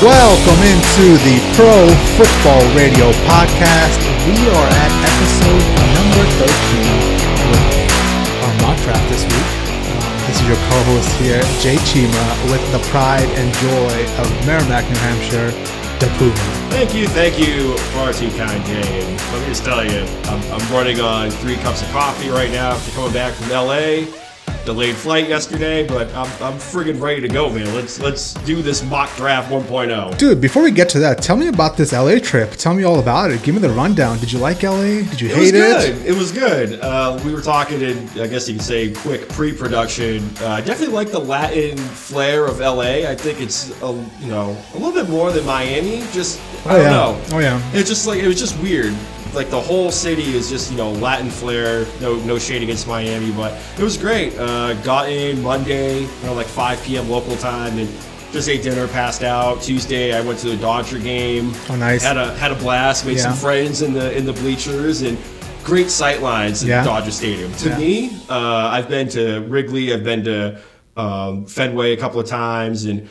Welcome into the Pro Football Radio podcast. We are at episode number 13 with our mock draft this week. Um, this is your co-host here, Jay Chima, with the pride and joy of Merrimack, New Hampshire, DePuva. Thank you, thank you, far too kind, Jay. And let me just tell you, I'm, I'm running on three cups of coffee right now after coming back from LA delayed flight yesterday, but I'm, I'm friggin' ready to go, man. Let's let's do this mock draft 1.0. Dude, before we get to that, tell me about this LA trip. Tell me all about it. Give me the rundown. Did you like LA? Did you It hate was good. it? It was good. Uh, we were talking in, I guess you could say, quick pre-production. Uh, I definitely like the Latin flair of LA. I think it's a, you know a little bit more than Miami. Just I Oh, don't yeah. know. Oh, yeah. It's just like it was just weird. Like the whole city is just you know Latin flair. No no shade against Miami, but it was great. Uh, got in Monday, you know, like 5 p.m. local time, and just ate dinner, passed out. Tuesday, I went to the Dodger game. Oh, nice. Had a had a blast. Made some friends in the in the bleachers and great sight lines in Dodger Stadium. To Yeah. me, uh, I've been to Wrigley. I've been to um, Fenway a couple of times, and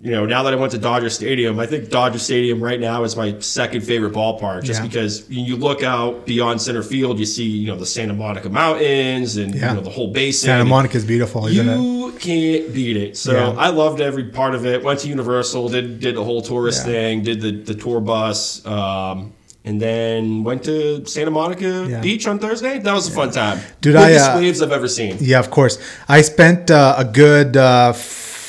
you know, now that I went to Dodger Stadium, I think Dodger Stadium right now is my second favorite ballpark just Yeah. because you look out beyond center field, you see, you know, the Santa Monica Mountains and, Yeah. you know, the whole basin. Santa Monica is beautiful, isn't it? You can't beat it. So Yeah. I loved every part of it. Went to Universal, did did the whole tourist thing, did the, the tour bus, um, and then went to Santa Monica Yeah. Beach on Thursday. That was a fun time. Dude, I, uh, waves I've ever seen. Yeah, of course. I spent uh, a good uh,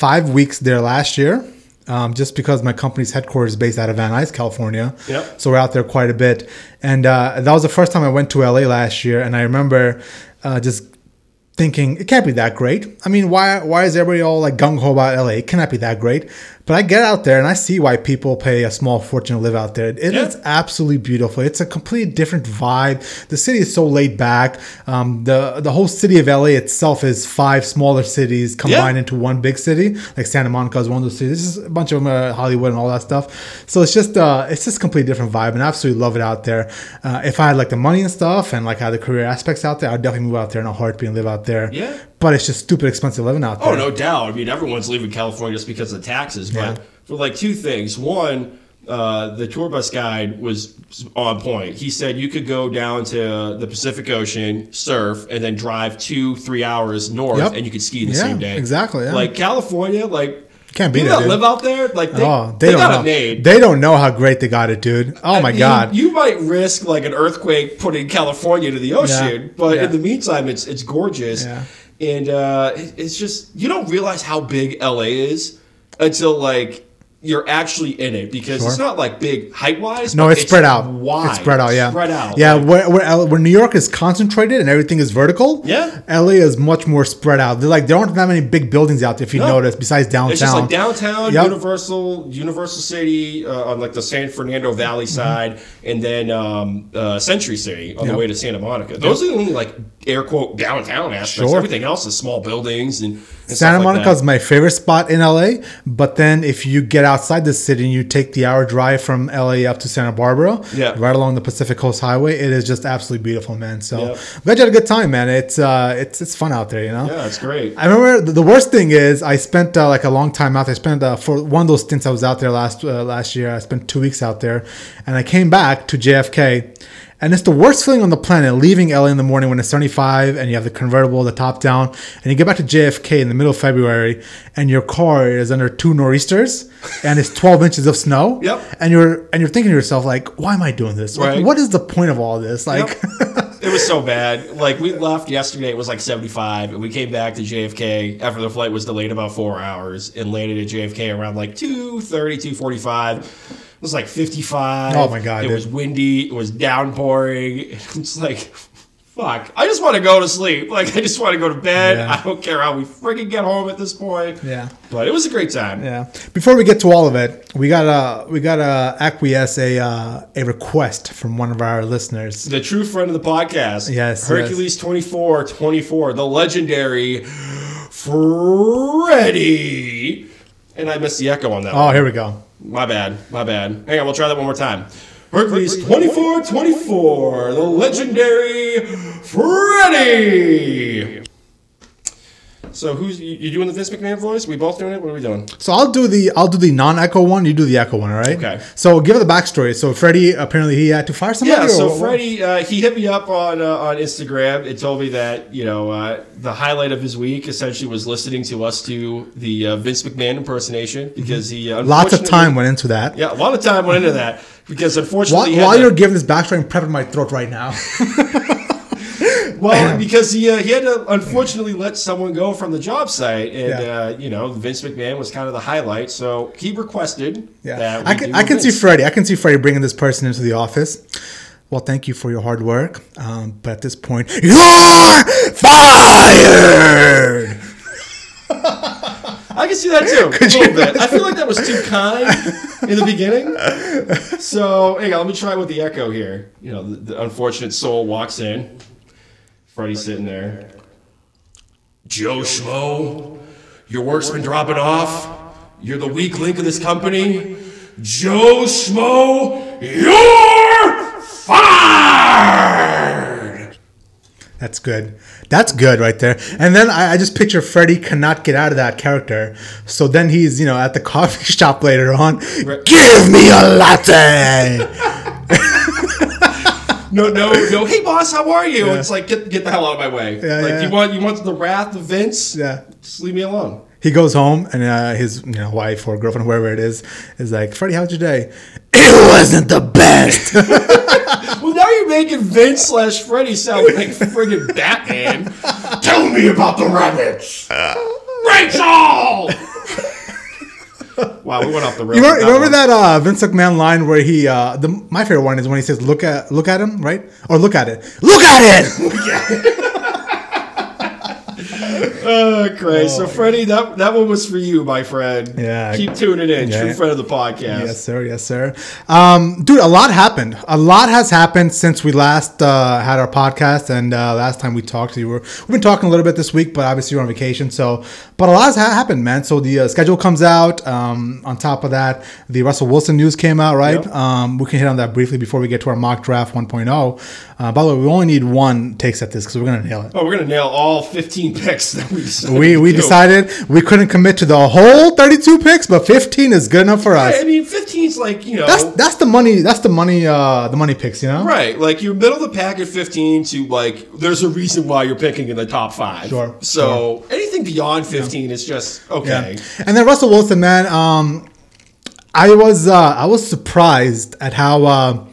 five weeks there last year. Um, just because my company's headquarters is based out of Van Nuys, California. Yep. So we're out there quite a bit. And uh, that was the first time I went to LA last year. And I remember uh, just thinking it can't be that great. I mean, why why is everybody all like gung ho about LA? It cannot be that great. But I get out there and I see why people pay a small fortune to live out there. It is Yeah. absolutely beautiful. It's a completely different vibe. The city is so laid back. Um, the the whole city of LA itself is five smaller cities combined Yeah. into one big city. Like Santa Monica is one of those cities. This is a bunch of them, uh, Hollywood and all that stuff. So it's just uh, it's just a completely different vibe, and I absolutely love it out there. Uh, if I had like the money and stuff, and like had the career aspects out there, I'd definitely move out there in a heartbeat and live out there. Yeah. But it's just stupid expensive living out there. Oh, no doubt. I mean, everyone's leaving California just because of the taxes. But Yeah. for like two things. One, uh, the tour bus guide was on point. He said you could go down to the Pacific Ocean, surf, and then drive two, three hours north, Yep. and you could ski the Yeah, same day. exactly, yeah. Like California, like Can't it, that live out there, like they, Oh, they, they, don't got know. They don't know how great they got it, dude. Oh I my mean, god. You might risk like an earthquake putting California to the ocean, Yeah. but Yeah. in the meantime, it's it's gorgeous, Yeah. And uh, it- it's just you don't realize how big LA is until like you're actually in it because it's not like big height wise. No, it's, spread out. Wide, It's spread out. Yeah, spread out. Yeah, Like, where, where where New York is concentrated and everything is vertical. Yeah. LA is much more spread out. They're like there aren't that many big buildings out there. If you No. notice, besides downtown. It's just like downtown, Yep. Universal, Universal City uh, on like the San Fernando Valley side, and then um, uh, Century City on Mm-hmm. Yep. the way to Santa Monica. Those are the only like air quote downtown aspects. Sure. Everything else is small buildings and Santa like Monica is my favorite spot in LA, but then if you get outside the city and you take the hour drive from LA up to Santa Barbara, Yeah. right along the Pacific Coast Highway, it is just absolutely beautiful, man. So Yep. Glad you had a good time, man. It's uh, it's it's fun out there, you know. Yeah, it's great. I remember the, the worst thing is I spent uh, like a long time out there. I spent uh, for one of those stints I was out there last uh, last year. I spent two weeks out there, and I came back to JFK, and it's the worst feeling on the planet leaving LA in the morning when it's 75 and you have the convertible, the top down, and you get back to JFK in the middle of February, and your car is under two nor'easters, and it's 12 inches of snow. Yep. And you're and you're thinking to yourself like, why am I doing this? Like, Right. what is the point of all this? Like. It was so bad. Like we left yesterday, it was like 75, and we came back to JFK after the flight was delayed about four hours and landed at JFK around like 2:30, 2:45. It was like 55. Oh my God, It dude. was windy. It was downpouring. It's like. Fuck. I just want to go to sleep. Like, I just want to go to bed. Yeah. I don't care how we freaking get home at this point. Yeah. But it was a great time. Yeah. Before we get to all of it, we gotta we gotta acquiesce a uh, a request from one of our listeners. The true friend of the podcast. Yes, Hercules 24 24, the legendary Freddy. And I missed the echo on that Oh, one. here we go. My bad. My bad. Hang on, we'll try that one more time. Hercules 24 24, the legendary Freddy. So who's you, you doing the Vince McMahon voice? We both doing it. What are we doing? So I'll do the I'll do the non-echo one. You do the echo one, all right? Okay. So give it the backstory. So Freddie apparently he had to fire somebody. Yeah, so Freddie, uh, he hit me up on uh, on Instagram. It told me that you know uh, the highlight of his week essentially was listening to us do the uh, Vince McMahon impersonation because he uh, Mm-hmm. Lots of time went into that. Yeah, a lot of time went into that because unfortunately, while to- you're giving this backstory, I'm prepping my throat right now. well because he uh, he had to unfortunately let someone go from the job site, and Yeah. uh, you know Vince McMahon was kind of the highlight. So he requested Yeah, that I can I can see Vince. Freddie. I can see Freddie bringing this person into the office. Well, thank you for your hard work, um, but at this point, you're fired. I can see that too, a little bit. I feel like that was too kind in the beginning. So, hang on, let me try with the echo here. You know, the, the unfortunate soul walks in. Freddie's sitting there. Joe Schmo, your work's been dropping off. You're the weak link of this company. Joe Schmo, you're fired. That's good. That's good right there. And then I, I just picture Freddie cannot get out of that character. So then he's, you know, at the coffee shop later on. Right. Give me a latte. No, no, no. Hey, boss, how are you? Yeah. It's like get get the hell out of my way. Yeah, like yeah. you want you want the wrath of Vince. yeah. Just leave me alone. He goes home and uh, his you know wife or girlfriend, whoever it is, is like, Freddie, how's your day? It wasn't the best. Well, now you're making Vince slash Freddy sound like friggin' Batman. Tell me about the rabbits, Rachel. wow, we went off the rails. You remember, with remember that uh, Vince McMahon line where he uh, the my favorite one is when he says look at look at him right? Or look at it. Look at it Oh, great. so, Freddie, that that one was for you, my friend. Yeah. Keep tuning in. Yeah. True friend of the podcast. yes sir yes sir um, dude a lot happened a lot has happened since we last uh, had our podcast and uh, last time we talked to you were, we've been talking a little bit this week but obviously you're on vacation so but a lot has happened man so the uh, schedule comes out um, on top of that the Russell Wilson news came out right Yep. um, we can hit on that briefly before we get to our mock draft 1.0 uh, by the way we only need one takes at this because we're gonna nail it Oh, we're gonna nail all 15 picks that we we we decided we couldn't commit to the whole 32 picks, but 15 is good enough for us. I mean, 15's like you know. That's that's the money. That's the money. Uh, the money picks. You know. Right, like you're middle of the pack at 15 to like, there's a reason why you're picking in the top five. Sure, So anything beyond 15 is just Yeah. okay. And then Russell Wilson, man. Um, I was uh, I was surprised at how uh,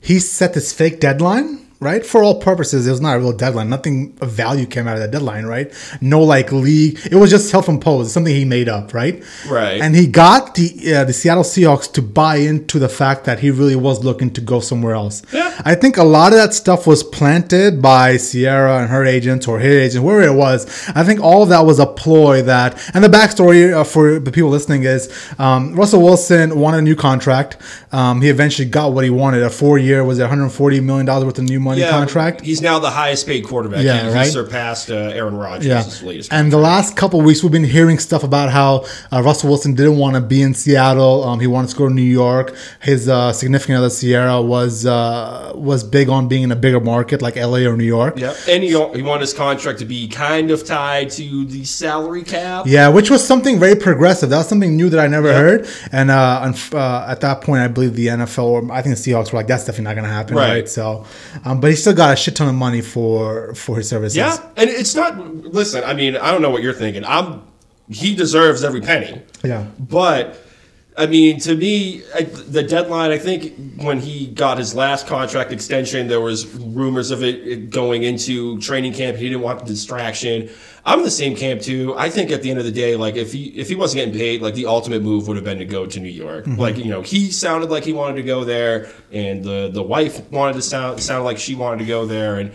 he set this fake deadline. Right, for all purposes, it was not a real deadline. Nothing of value came out of that deadline, right? No like league. It was just self-imposed, something he made up, right? Right. And he got the uh, the Seattle Seahawks to buy into the fact that he really was looking to go somewhere else. Yeah. I think a lot of that stuff was planted by Ciara and her agents or his agent, whoever it was. I think all of that was a ploy that, and the backstory uh, for the people listening is um, Russell Wilson wanted a new contract. Um, he eventually got what he wanted a four year, was it 140 million dollars worth of new money contract? He's now the highest paid quarterback. Yeah, he, he right? surpassed uh, Aaron Rodgers. Yeah. And the last couple of weeks, we've been hearing stuff about how uh, Russell Wilson didn't want to be in Seattle. Um, he wanted to go to New York. His uh, significant other Ciara was uh, was big on being in a bigger market like LA or New York. Yep. And he, he wanted his contract to be kind of tied to the salary cap. Yeah, which was something very progressive. That was something new that I never heard. And uh, uh, at that point, I believe the NFL or I think the Seahawks were like, "That's definitely not going to happen." Right. Right. So, um, but he still got a shit ton of money for for his services. Yeah, and it's not. Listen, I mean, I don't know what you're thinking. I'm. He deserves every penny. Yeah. But I mean, to me, I, the deadline. I think when he got his last contract extension, there was rumors of it, going into training camp. He didn't want the distraction. I'm in the same camp too. I think at the end of the day, like if he if he wasn't getting paid, like the ultimate move would have been to go to New York. Mm-hmm. Like you know, he sounded like he wanted to go there, and the the wife wanted to sound sound like she wanted to go there, and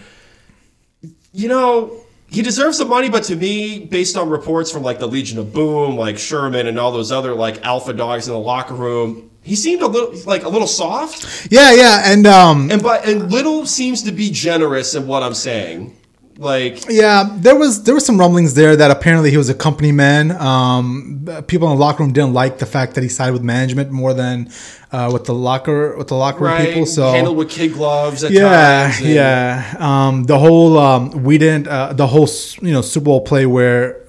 you know, he deserves the money, but to me, based on reports from like the Legion of Boom, like Sherman and all those other like alpha dogs in the locker room, he seemed a little like a little soft. Yeah, yeah, and um, And but and little seems to be generous in what I'm saying. Like Yeah, there was there was some rumblings there that apparently he was a company man. Um, people in the locker room didn't like the fact that he sided with management more than uh, with the locker with the locker room right, people. So handled with kid gloves at yeah, times. yeah. Um, the whole um, we didn't uh, the whole you know Super Bowl play where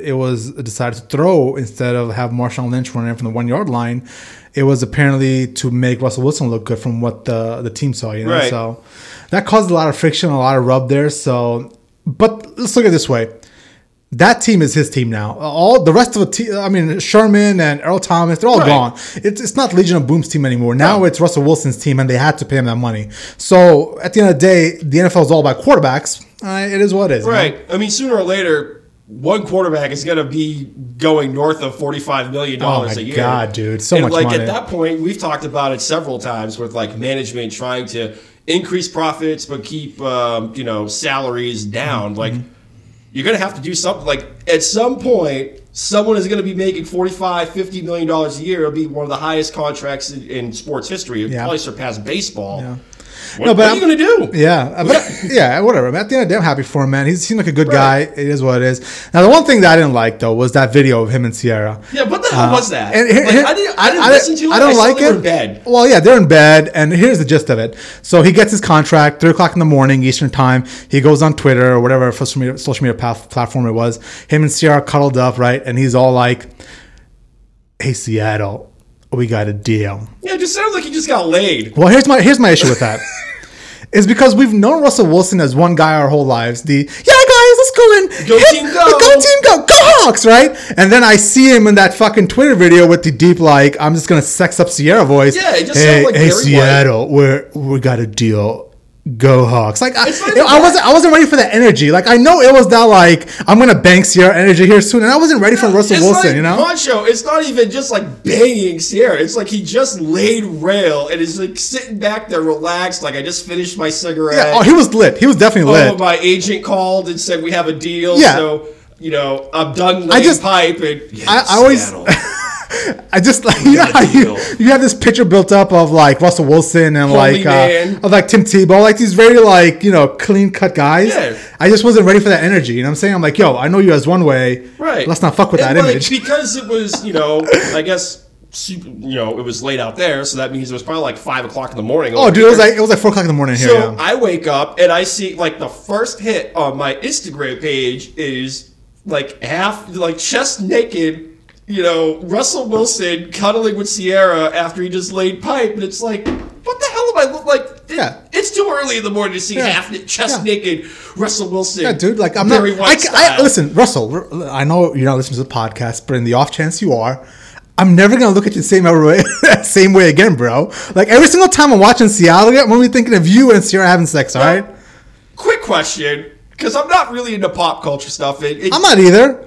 it was decided to throw instead of have Marshawn Lynch run in from the one yard line. It was apparently to make Russell Wilson look good from what the the team saw. You know, Right. so that caused a lot of friction, a lot of rub there. So, but let's look at it this way. That team is his team now. All the rest of the team, I mean, Sherman and Earl Thomas, they're all Right. gone. It's, it's not Legion of Boom's team anymore. Now No. it's Russell Wilson's team, and they had to pay him that money. So at the end of the day, the NFL is all about quarterbacks. Uh, it is what it is. Right. I mean, sooner or later, one quarterback is going to be going north of forty-five million dollars Oh my a year. God, dude, so and much like money. at that point, we've talked about it several times with like management trying to increase profits but keep um, you know salaries down. Mm-hmm. Like you're going to have to do something. Like at some point. Someone is going to be making 45, 50 million dollars a year. It'll be one of the highest contracts in, in sports history. It'll Yeah. probably surpass baseball. Yeah. What, No, but what are I'm- you going to do? Yeah, uh, but yeah, whatever. At the end of the day, I'm happy for him, man. He seemed like a good Right. guy. It is what it is. Now, the one thing that I didn't like though was that video of him and Ciara. Yeah, what the hell was that? Uh, And here- Like, here- I didn't, I didn't listen to it. I don't saw like they were it. in bed. Well, yeah, they're in bed, and here's the gist of it. So he gets his contract, three o'clock in the morning Eastern time. He goes on Twitter or whatever social media, social media pa- platform it was. Him and Ciara cuddled up, right? And he's all like, "Hey, Seattle, we got a deal." Yeah, it just sounds like he just got laid. Well, here's my here's my issue with that. Is because we've known Russell Wilson as one guy our whole lives. The yeah, guys, let's go in. Go Hit- team, go." Go team, go. Go Hawks, right? And then I see him in that fucking Twitter video with the deep like, I'm just gonna sex up Ciara voice. Yeah, it just hey, sounded like hey, White. Seattle, we're we got a deal. Go Hawks! Like I, It's not even I wasn't, I wasn't ready for that energy. Like I know it was that like I'm gonna bank Ciara energy here soon, and I wasn't ready for Russell Wilson. like you know, Poncho, it's not even just like banging Ciara. It's like he just laid rail and is like sitting back there relaxed, like I just finished my cigarette. yeah. Oh, he was lit. He was definitely lit. Oh, my agent called and said we have a deal. Yeah. So you know I'm done laying just- pipe and yeah, I- I always-. I just like you know how you, you have this picture built up of like Russell Wilson and Holy like uh, of like Tim Tebow, like these very like you know clean cut guys. Yeah. I just wasn't ready for that energy. You know what I'm saying? I'm like, yo, I know you as one way. Right. Let's not fuck with And, that like, image. because it was, you know, I guess, you know, it was late out there, so that means it was probably like five o'clock in the morning. oh, dude, it was like it was like four o'clock in the morning here. So yeah. I wake up and I see like the first hit on my Instagram page is like half, like chest naked. You know, Russell Wilson cuddling with Ciara after he just laid pipe, and it's like, what the hell am I look like? It- Yeah. it's too early in the morning to see Yeah. half chest Yeah. naked Russell Wilson. yeah, dude, like I'm Barry not. I, I, listen, Russell. I know you're not listening to the podcast, but in the off chance you are, I'm never gonna look at you the same way, same way again, bro. Like every single time I'm watching Seattle, I'm only thinking of you and Ciara having sex. All right, Quick question, because I'm not really into pop culture stuff. It, it, I'm not either.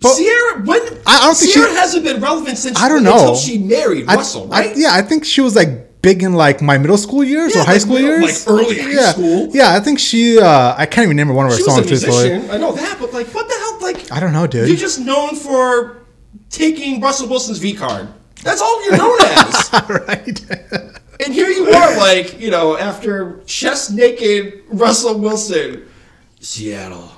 But- Ciara, when I don't think Ciara she- hasn't been relevant since I don't know until she married I, Russell, I- right? yeah, I think she was like big in like my middle school years Yeah, or high like school middle- years, like early high yeah. school. Yeah, I think she. uh I can't even remember one of her She was a songs. musician. I know that, but like, what the hell? Like, I don't know, dude. you're just known for taking Russell Wilson's V card. That's all you're known as. right. and here you are, like, you know, after chest naked Russell Wilson, Seattle.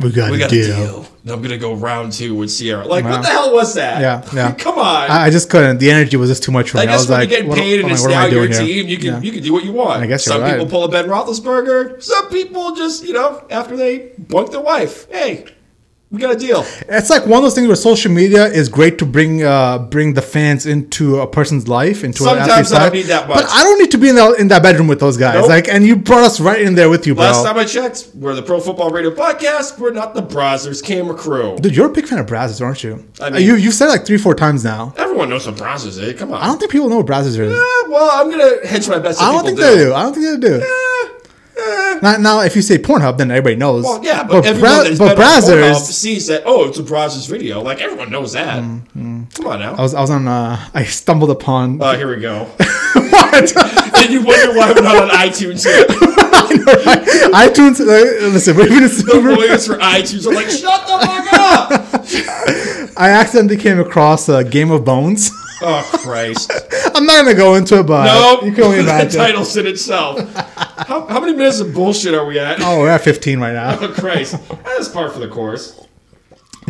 We got, We a, got deal. a deal. And I'm gonna go round two with Ciara. Like, Wow. what the hell was that? Yeah, yeah. Come on. I, I just couldn't. The energy was just too much for me. I I, guess was when like, you're getting what, paid I'm and like, it's what am now your doing here? team, you can Yeah. you can do what you want. I guess you're some right. people pull a Ben Roethlisberger. Some people just you know after they bunk their wife. Hey, we got a deal. It's like one of those things where social media is great to bring uh, bring the fans into a person's life, into an Sometimes I don't need that much. But. I don't need to be in, the, in that bedroom with those guys. Nope. Like, and you brought us right in there with you, bro. Last time I checked, we're the Pro Football Radio podcast. We're not the Brazzers camera crew. Dude, you're a big fan of Brazzers, aren't you? I Uh, mean- you you've said it like three, four times now. Everyone knows what Brazzers is. Come on. I don't think people know what Brazzers is. Eh, well, I'm gonna hedge my bets. that I don't think people they do. I don't think they do. Now, now, if you say Pornhub, then everybody knows. Well, yeah, but, everyone Bra- but been on Pornhub Brazzers. sees that. Oh, it's a Brazzers video. Like everyone knows that. Mm, Come on now. I was I was on. Uh, I stumbled upon. Oh, here we go. what? and you wonder why we're not on iTunes yet. iTunes. Uh, listen, we're even The lawyers for iTunes are like, shut the fuck up. I accidentally came across a Game of Bones. Oh Christ! I'm not gonna go into it, but Nope. you can only imagine. title's in itself. How, how many minutes of bullshit are we at? Oh, we're at 15 right now. Oh Christ! That's par for the course.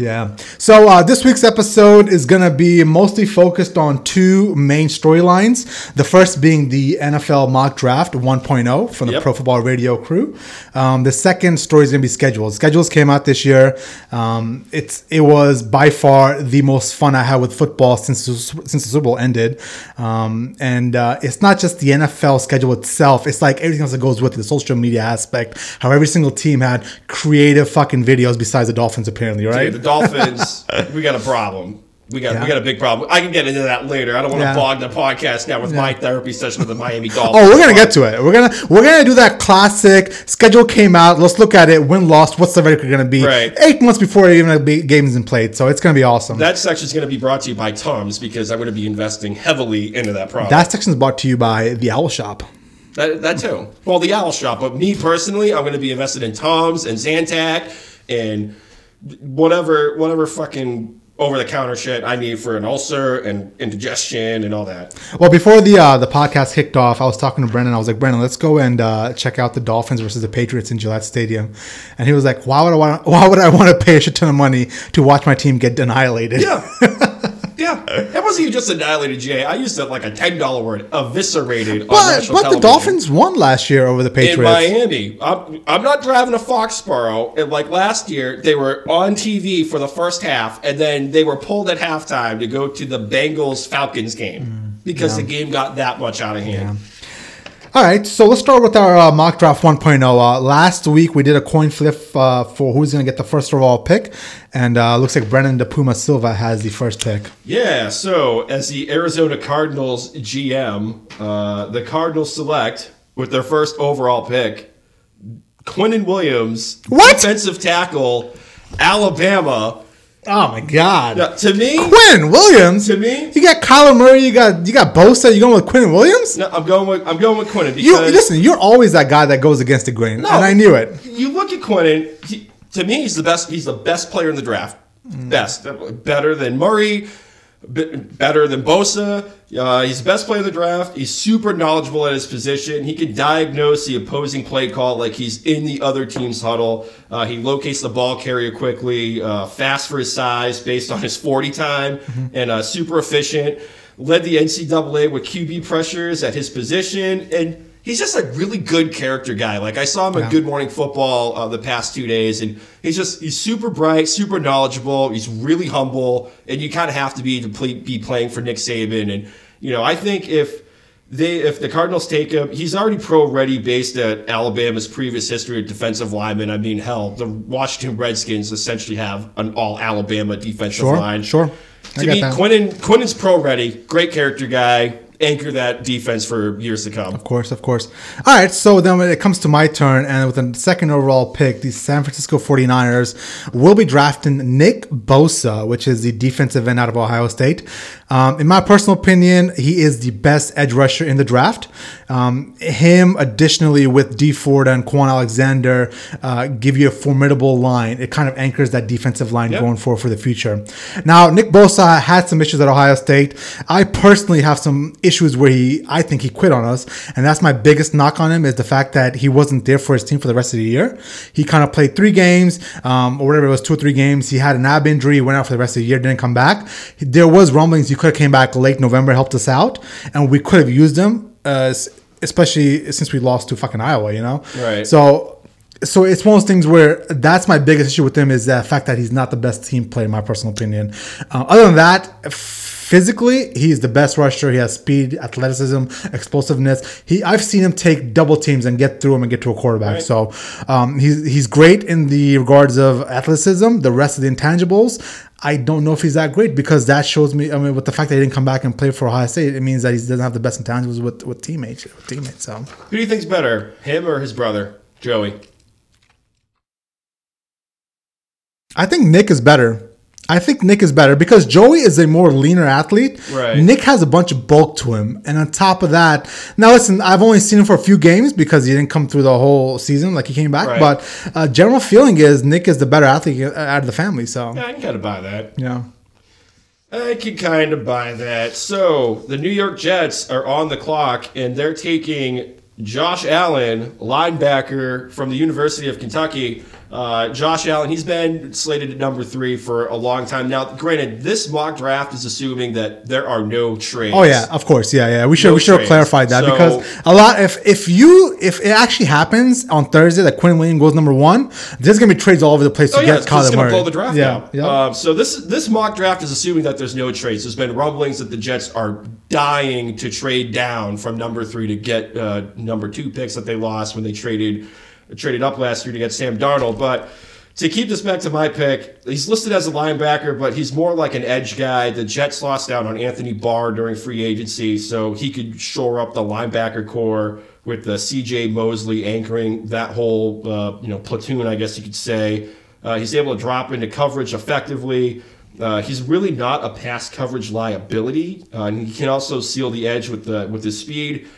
Yeah. So uh, this week's episode is going to be mostly focused on two main storylines. The first being the NFL mock draft 1.0 from the Yep. Pro Football Radio crew. Um, the second story is going to be schedules. Schedules came out this year. Um, it's it was by far the most fun I had with football since the- since the Super Bowl ended. Um, and uh, it's not just the NFL schedule itself. It's like everything else that goes with it, the social media aspect. How every single team had creative fucking videos besides the Dolphins, apparently, right? Dude, the Dolphins, we got a problem. We got Yeah. we got a big problem. I can get into that later. I don't want to Yeah. bog the podcast now with my therapy session with the Miami Dolphins. Oh, we're gonna get to it. We're gonna we're gonna do that classic schedule came out. Let's look at it. Win lost. What's the record gonna be? Right. Eight months before even a big game's been played. So it's gonna be awesome. That section is going to be brought to you by Tums because I'm going to be investing heavily into that product. that section is brought to you by the Owl Shop. That, that too. Well, the Owl Shop, but me personally, I'm going to be invested in Tums and Zantac and whatever, whatever fucking over the counter shit I need for an ulcer and indigestion and all that. Well, before the uh, the podcast kicked off, I was talking to Brendan. I was like, Brendan, let's go and uh, check out the Dolphins versus the Patriots in Gillette Stadium. And he was like, Why would I want? Why would I want to pay a shit ton of money to watch my team get annihilated? Yeah. yeah. That wasn't even just annihilated, Jay. I used it like a $10 word, eviscerated on But but the. Dolphins won last year over the Patriots in. Miami. I'm, I'm not driving a Foxborough. And like last year, they were on TV for the first half, and then they were pulled at halftime to go to the Bengals Falcons game mm. because the game got that much out of hand. All right, so let's start with our uh, mock draft 1.0. Uh, last week we did a coin flip uh, for who's going to get the first overall pick, and uh, looks like Brennan De Puma Silva has the first pick. Yeah, so as the Arizona Cardinals GM, uh, the Cardinals select with their first overall pick Quinnen Williams, What? defensive tackle, Alabama. Oh my God! Now, to me, Quinn Williams. to me, You got Kyler Murray. You got you got Bosa. You going with Quinn Williams? no, I'm going with I'm going with because You listen. You're always that guy that goes against the grain, and I knew it. You look at Quinnen. He, to me, he's the best. He's the best player in the draft. Best, better than Murray, better than Bosa. Uh, he's the best player in the draft. He's super knowledgeable at his position. He can diagnose the opposing play call like he's in the other team's huddle. Uh, he locates the ball carrier quickly, uh, fast for his size based on his 40 time, and uh, super efficient. Led the NCAA with QB pressures at his position, and he's just a really good character guy. Like I saw him at Good Morning Football uh, the past two days, and he's just he's super bright, super knowledgeable. He's really humble, and you kind of have to be to play, be playing for Nick Saban. And you know, I think if they if the Cardinals take him, he's already pro ready based at Alabama's previous history of defensive linemen. I mean, hell, the Washington Redskins essentially have an all Alabama defensive Sure, line. sure. I To me. Quinnen Quinnen's pro ready, great character guy, anchor that defense for years to come. Of course, of course. All right, so then when it comes to my turn, and with the second overall pick, the San Francisco 49ers will be drafting Nick Bosa, which is the defensive end out of Ohio State. Um, in my personal opinion, he is the best edge rusher in the draft. Um, him, additionally, with Dee Ford and Kwon Alexander, uh, give you a formidable line. It kind of anchors that defensive line Yep. going forward for the future. Now, Nick Bosa had some issues at Ohio State. I personally have some issues where he, I think he quit on us, and that's my biggest knock on him is the fact that he wasn't there for his team for the rest of the year. He kind of played three games, um, or whatever it was, two or three games. He had an ab injury, went out for the rest of the year, didn't come back. There was rumblings could have came back late November, helped us out, and we could have used them, uh, especially since we lost to fucking Iowa, you know. Right. So so it's one of those things where that's my biggest issue with him is the fact that he's not the best team player, in my personal opinion. Uh, other than that, physically, he's the best rusher. He has speed, athleticism, explosiveness. He, I've seen him take double teams and get through him and get to a quarterback. Right. So um, he's he's great in the regards of athleticism. The rest of the intangibles, I don't know if he's that great because that shows me. I mean, with the fact that he didn't come back and play for Ohio State, it means that he doesn't have the best intangibles with with teammates. With teammates. So. Who do you think's better, him or his brother, Joey? I think Nick is better. I think Nick is better because Joey is a more leaner athlete. Right. Nick has a bunch of bulk to him. And on top of that, now listen, I've only seen him for a few games because he didn't come through the whole season like he came back. Right. But uh, general feeling is Nick is the better athlete out of the family. So, Yeah, I can kind of buy that. yeah. I can kind of buy that. So the New York Jets are on the clock, and they're taking Josh Allen, linebacker from the University of Kentucky, Uh, Josh Allen, he's been slated at number three for a long time now. Granted, this mock draft is assuming that there are no trades. Oh yeah, of course, yeah, yeah. We should No we should have clarified that So- because a lot if if you if it actually happens on Thursday that Quinn Williams goes number one, there's gonna be trades all over the place to Oh yeah, get it's, it's going Kyler to Murray. blow the draft yeah, yeah. Um, so this this mock draft is assuming that there's no trades. There's been rumblings that the Jets are dying to trade down from number three to get uh, number two picks that they lost when they traded traded up last year to get Sam Darnold. But to keep this back to my pick, he's listed as a linebacker, but he's more like an edge guy. The Jets lost out on Anthony Barr during free agency, so he could shore up the linebacker core with the C.J. Mosley anchoring that whole uh, you know platoon, I guess you could say. Uh, he's able to drop into coverage effectively. Uh, he's really not a pass coverage liability, uh, and he can also seal the edge with the with his speed.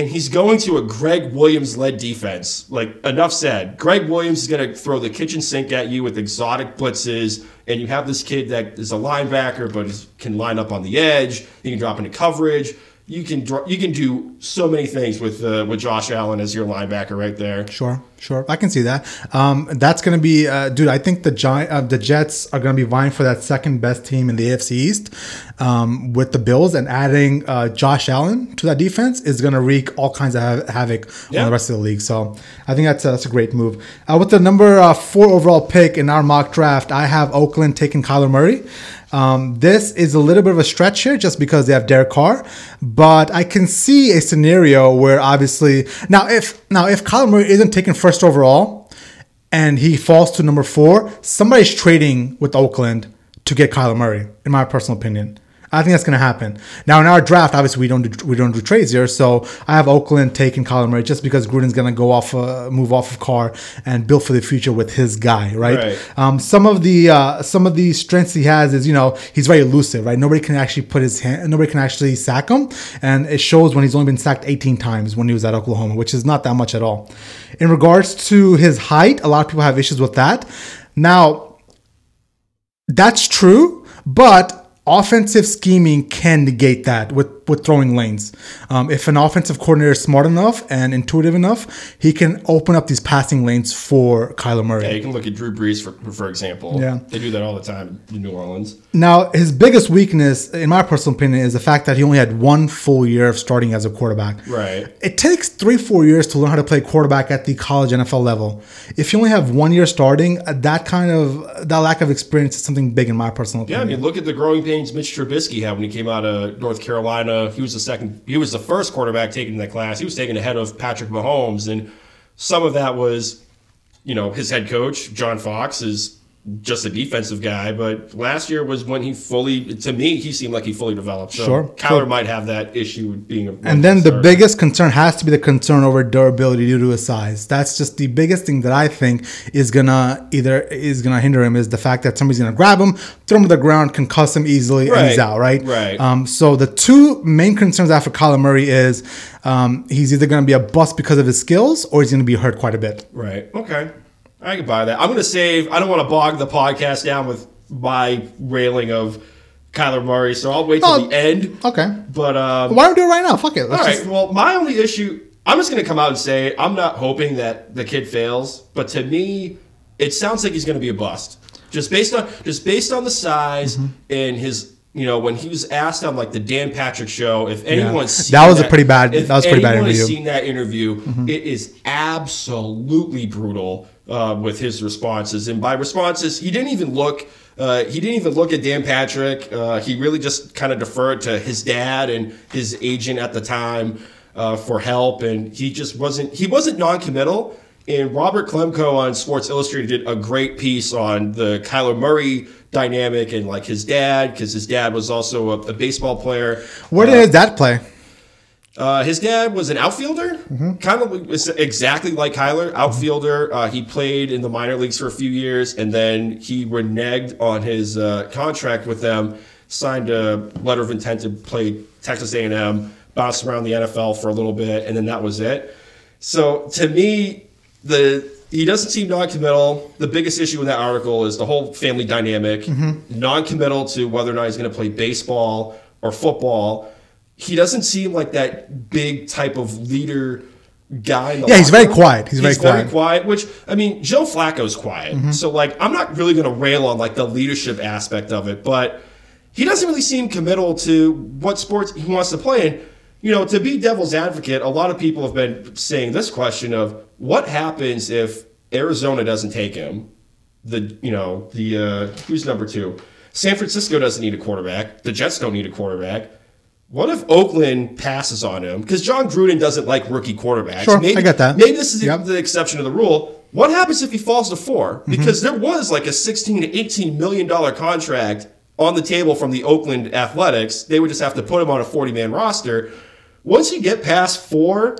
And he's going to a Gregg Williams led defense. Like enough said, Gregg Williams is going to throw the kitchen sink at you with exotic blitzes, and you have this kid that is a linebacker but is, can line up on the edge. He can drop into coverage. You can you can do so many things with uh, with Josh Allen as your linebacker right there. Sure, sure. I can see that. Um, that's going to be, uh, dude. I think the Giant, uh, the Jets are going to be vying for that second best team in the AFC East um, with the Bills, and adding uh, Josh Allen to that defense is going to wreak all kinds of ha- havoc Yeah. on the rest of the league. So I think that's a, that's a great move. Uh, with the number uh, four overall pick in our mock draft, I have Oakland taking Kyler Murray. Um, this is a little bit of a stretch here just because they have Derek Carr, but I can see a scenario where obviously now if now if Kyler Murray isn't taken first overall and he falls to number four, somebody's trading with Oakland to get Kyler Murray, in my personal opinion. I think that's going to happen. Now in our draft, obviously we don't do, we don't do trades here, so I have Oakland taking Kyler Murray just because Gruden's going to go off, uh, move off of Carr and build for the future with his guy, right? Right. Um, some of the uh, some of the strengths he has is you know he's very elusive, right? Nobody can actually put his hand, nobody can actually sack him, and it shows when he's only been sacked 18 times when he was at Oklahoma, which is not that much at all. In regards to his height, a lot of people have issues with that. Now, that's true, but offensive scheming can negate that with, with throwing lanes. Um, if an offensive coordinator is smart enough and intuitive enough, he can open up these passing lanes for Kyler Murray. Yeah, you can look at Drew Brees for for example. Yeah. they do that all the time in New Orleans. Now, his biggest weakness, in my personal opinion, is the fact that he only had one full year of starting as a quarterback. Right. It takes three, four years to learn how to play quarterback at the college NFL level. If you only have one year starting, uh, that kind of that lack of experience is something big in my personal opinion. Yeah, I mean, look at the growing pains Mitch Trubisky had when he came out of North Carolina. Uh, he was the second, he was the first quarterback taken in that class. He was taken ahead of Patrick Mahomes, and some of that was, you know, his head coach John Fox is just a defensive guy, but last year was when he fully, to me, he seemed like he fully developed. So Sure, Kyler sure. might have that issue being a. And then the biggest concern has to be the concern over durability due to his size. That's just the biggest thing that I think is gonna either is gonna hinder him is the fact that somebody's gonna grab him, throw him to the ground, concuss him easily, and he's out. Right. right. Um, so the two main concerns after Kyler Murray is um, he's either gonna be a bust because of his skills or he's gonna be hurt quite a bit. Right. Okay. I can buy that. I'm going to save. I don't want to bog the podcast down with my railing of Kyler Murray, so I'll wait till Oh, the end. Okay. But um, Why don't we do it right now? Fuck it. Let's all right. just- Well, my only issue. I'm just going to come out and say I'm not hoping that the kid fails, but to me, it sounds like he's going to be a bust. Just based on just based on the size Mm-hmm. and his. You know, when he was asked on like the Dan Patrick show, if anyone's seen That was a pretty bad- that was pretty bad interview. seen that interview, it is absolutely brutal uh, with his responses. And by responses, he didn't even look. Uh, he didn't even look at Dan Patrick. Uh, he really just kind of deferred to his dad and his agent at the time uh, for help, and he just wasn't. He wasn't non-committal. And Robert Klemko on Sports Illustrated did a great piece on the Kyler Murray dynamic and like his dad, because his dad was also a, a baseball player. Where did his dad play? Uh, his dad was an outfielder, kind of exactly like Kyler, outfielder. Uh, he played in the minor leagues for a few years, and then he reneged on his uh, contract with them, signed a letter of intent to play Texas A&M, bounced around the NFL for a little bit, and then that was it. So to me, the he doesn't seem non-committal. The biggest issue in that article is the whole family dynamic, non-committal to whether or not he's going to play baseball or football he doesn't seem like that big type of leader guy. Yeah, he's very room. quiet. He's very quiet. Mm-hmm. quiet. Which I mean, Joe Flacco's quiet. So like, I'm not really going to rail on like the leadership aspect of it, but he doesn't really seem committal to what sports he wants to play in. You know, to be devil's advocate, a lot of people have been saying this question of what happens if Arizona doesn't take him. The you know the uh, who's number two? San Francisco doesn't need a quarterback. The Jets don't need a quarterback. What if Oakland passes on him? Because Jon Gruden doesn't like rookie quarterbacks. Sure, I maybe, get that. Maybe this is Yep. the exception to the rule. What happens if he falls to 4 Mm-hmm. Because there was like a 16 to 18 million dollar contract on the table from the Oakland Athletics. They would just have to put him on a 40 man roster. Once you get past four,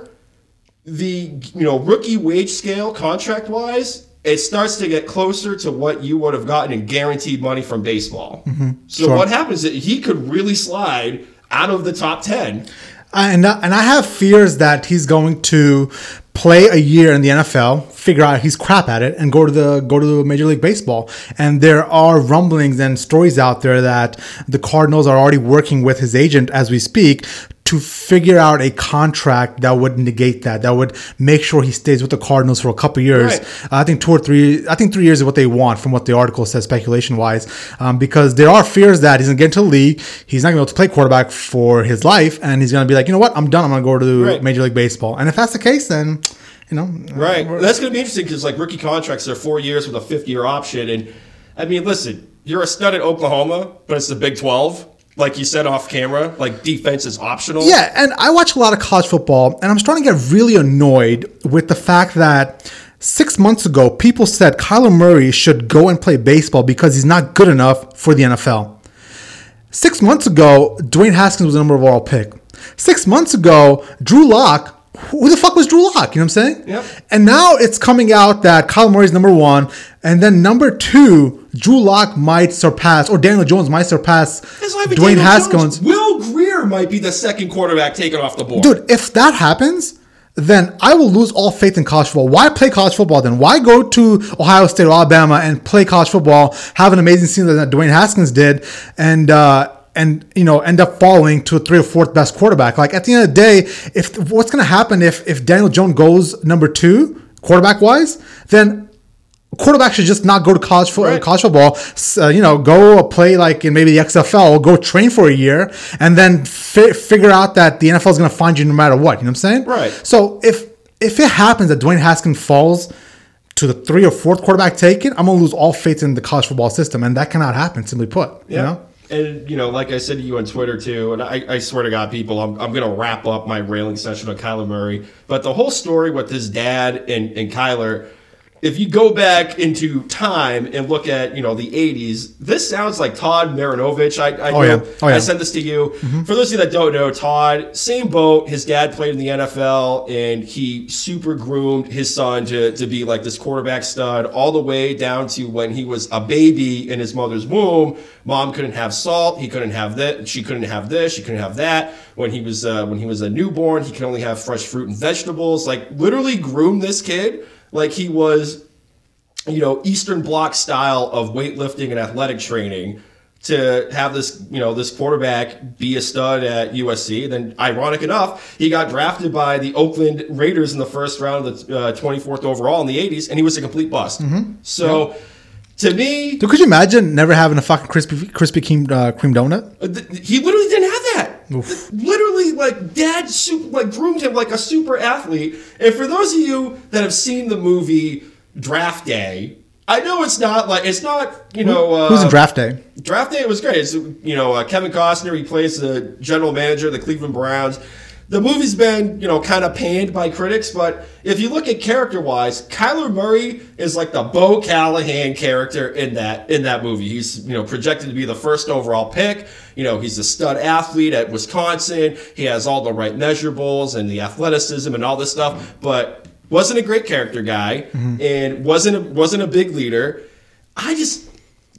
the you know rookie wage scale contract wise, it starts to get closer to what you would have gotten in guaranteed money from baseball. So Mm-hmm. Sure. what happens is he could really slide out of the top 10. and and I have fears that he's going to play a year in the NFL, figure out he's crap at it, and go to the go to Major League Baseball. And there are rumblings and stories out there that the Cardinals are already working with his agent as we speak to figure out a contract that would negate that, that would make sure he stays with the Cardinals for a couple years. Right. I think two or three. I think three years is what they want, from what the article says, speculation wise, um, because there are fears that he's gonna get into the league. He's not gonna be able to play quarterback for his life, and he's gonna be like, you know what, I'm done. I'm gonna go to Right. Major League Baseball. And if that's the case, then you know, Right. uh, That's going to be interesting because like rookie contracts are four years with a fifth year option, and I mean, listen, you're a stud at Oklahoma, but it's the Big Twelve. Like you said off camera, like defense is optional. Yeah, and I watch a lot of college football, and I'm starting to get really annoyed with the fact that six months ago, people said Kyler Murray should go and play baseball because he's not good enough for the NFL. Six months ago, Dwayne Haskins was the number overall pick. Six months ago, Drew Lock. Who the fuck was Drew Lock? You know what I'm saying? Yep. And now it's coming out that Kyler Murray's number one, and then number two, Drew Lock might surpass, or Daniel Jones might surpass Dwayne Daniel Haskins. Jones. Will Grier might be the second quarterback taken off the board. Dude, if that happens, then I will lose all faith in college football. Why play college football then? Why go to Ohio State or Alabama and play college football, have an amazing season that Dwayne Haskins did, and uh, and you know end up falling to a three or fourth best quarterback? Like at the end of the day, if what's going to happen if if Daniel Jones goes number two quarterback wise, then quarterback should just not go to college fo- Right. college football. S- Uh, you know, go play like in maybe the XFL, go train for a year, and then fi- figure out that the NFL is going to find you no matter what. You know what I'm saying? Right. So if if it happens that Dwayne Haskins falls to the three or fourth quarterback taken, I'm going to lose all faith in the college football system, and that cannot happen. Simply put, you know. And you know, like I said to you on Twitter too, and I, I swear to God, people, I'm, I'm gonna wrap up my railing session on Kyler Murray. But the whole story with his dad and, and Kyler, if you go back into time and look at you know the 80s, this sounds like Todd Marinovich. I, I, Oh, know, yeah. Oh, yeah. I sent this to you. For those of you that don't know, Todd, same boat. His dad played in the NFL, and he super groomed his son to, to be like this quarterback stud, all the way down to when he was a baby in his mother's womb. Mom couldn't have salt. He couldn't have that. She couldn't have this. She couldn't have that. When he was uh, when he was a newborn, he could only have fresh fruit and vegetables. Like literally groomed this kid like he was you know Eastern Bloc style of weightlifting and athletic training to have this you know this quarterback be a stud at USC. Then, ironic enough, he got drafted by the Oakland Raiders in the first round of the uh, 24th overall in the 80s, and he was a complete bust. So, to me, Dude, could you imagine never having a fucking crispy Krispy Kreme uh, cream donut? uh, he literally didn't Th- Literally, like dad, super, like groomed him like a super athlete. And for those of you that have seen the movie Draft Day, I know it's not like it's not you know uh, Who's in draft day? Draft Day was great. It's you know uh, Kevin Costner. He plays the general manager of the Cleveland Browns. The movie's been you know kind of panned by critics, but if you look at character wise, Kyler Murray is like the Bo Callahan character in that in that movie. He's you know projected to be the first overall pick. You know he's a stud athlete at Wisconsin. He has all the right measurables and the athleticism and all this stuff, but wasn't a great character guy mm-hmm. and wasn't a, wasn't a big leader. I just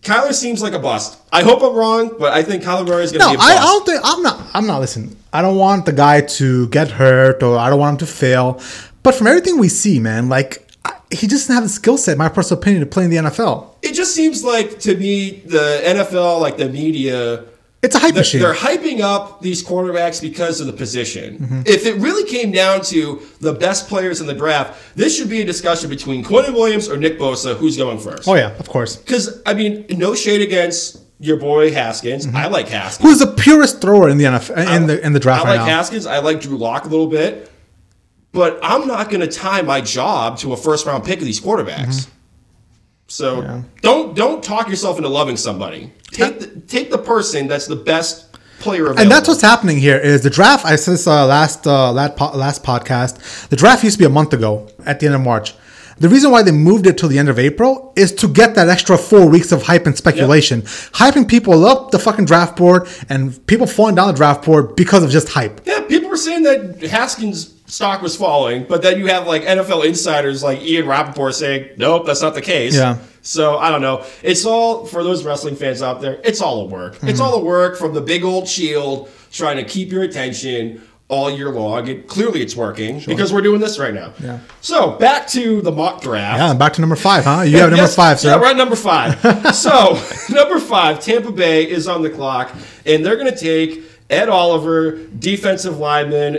Kyler seems like a bust. I hope I'm wrong, but I think Kyler Murray is going to No, be a bust. I don't think I'm not. I'm not. Listen, I don't want the guy to get hurt, or I don't want him to fail. But from everything we see, man, like I, he just doesn't have the skill set, my personal opinion, to play in the NFL. it just seems like to me the NFL, like the media, It's a hype they're, machine. they're hyping up these quarterbacks because of the position. Mm-hmm. If it really came down to the best players in the draft, this should be a discussion between Quentin Williams or Nick Bosa, who's going first. Oh yeah, of course. Because I mean, no shade against your boy Haskins. I like Haskins. Who's the purest thrower in the NFL in the in the draft I right like now? Haskins. I like Drew Lock a little bit, but I'm not going to tie my job to a first round pick of these quarterbacks. Mm-hmm. So don't don't talk yourself into loving somebody. Take the, take the person that's the best player available. And that's what's happening here is the draft. I said this uh, last uh, last po- last podcast. The draft used to be a month ago at the end of March. The reason why they moved it to the end of April is to get that extra four weeks of hype and speculation, hyping people up the fucking draft board and people falling down the draft board because of just hype. Yeah, people were saying that Haskins stock was falling, but then you have like NFL insiders like Ian Rapoport saying, nope, that's not the case. Yeah. So I don't know. It's all for those wrestling fans out there. It's all a work. It's Mm-hmm. all a work from the big old shield trying to keep your attention all year long. And clearly, it's working because we're doing this right now. Yeah. So back to the mock draft. Yeah, back to number five, huh? You have number Yes, five, sir. Yeah, we're at number five. so number five, Tampa Bay is on the clock, and they're going to take Ed Oliver, defensive lineman,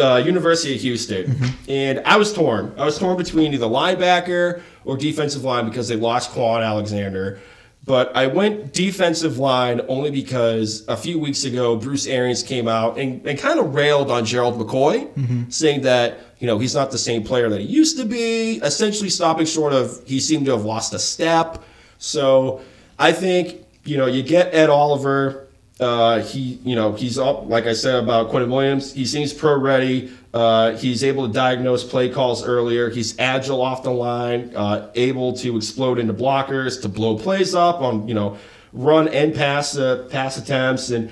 uh, University of Houston. Mm-hmm. And I was torn. I was torn between either linebacker or defensive line because they lost Kwon Alexander. But I went defensive line only because a few weeks ago, Bruce Arians came out and, and kind of railed on Gerald McCoy, Mm-hmm. saying that, you know, he's not the same player that he used to be, essentially stopping short of he seemed to have lost a step. So I think, you know, you get Ed Oliver. Uh, he, you know, he's up, like I said about Quinnen Williams, he seems pro ready. Uh, he's able to diagnose play calls earlier. He's agile off the line, uh, able to explode into blockers, to blow plays up on, you know, run and pass uh, pass attempts, and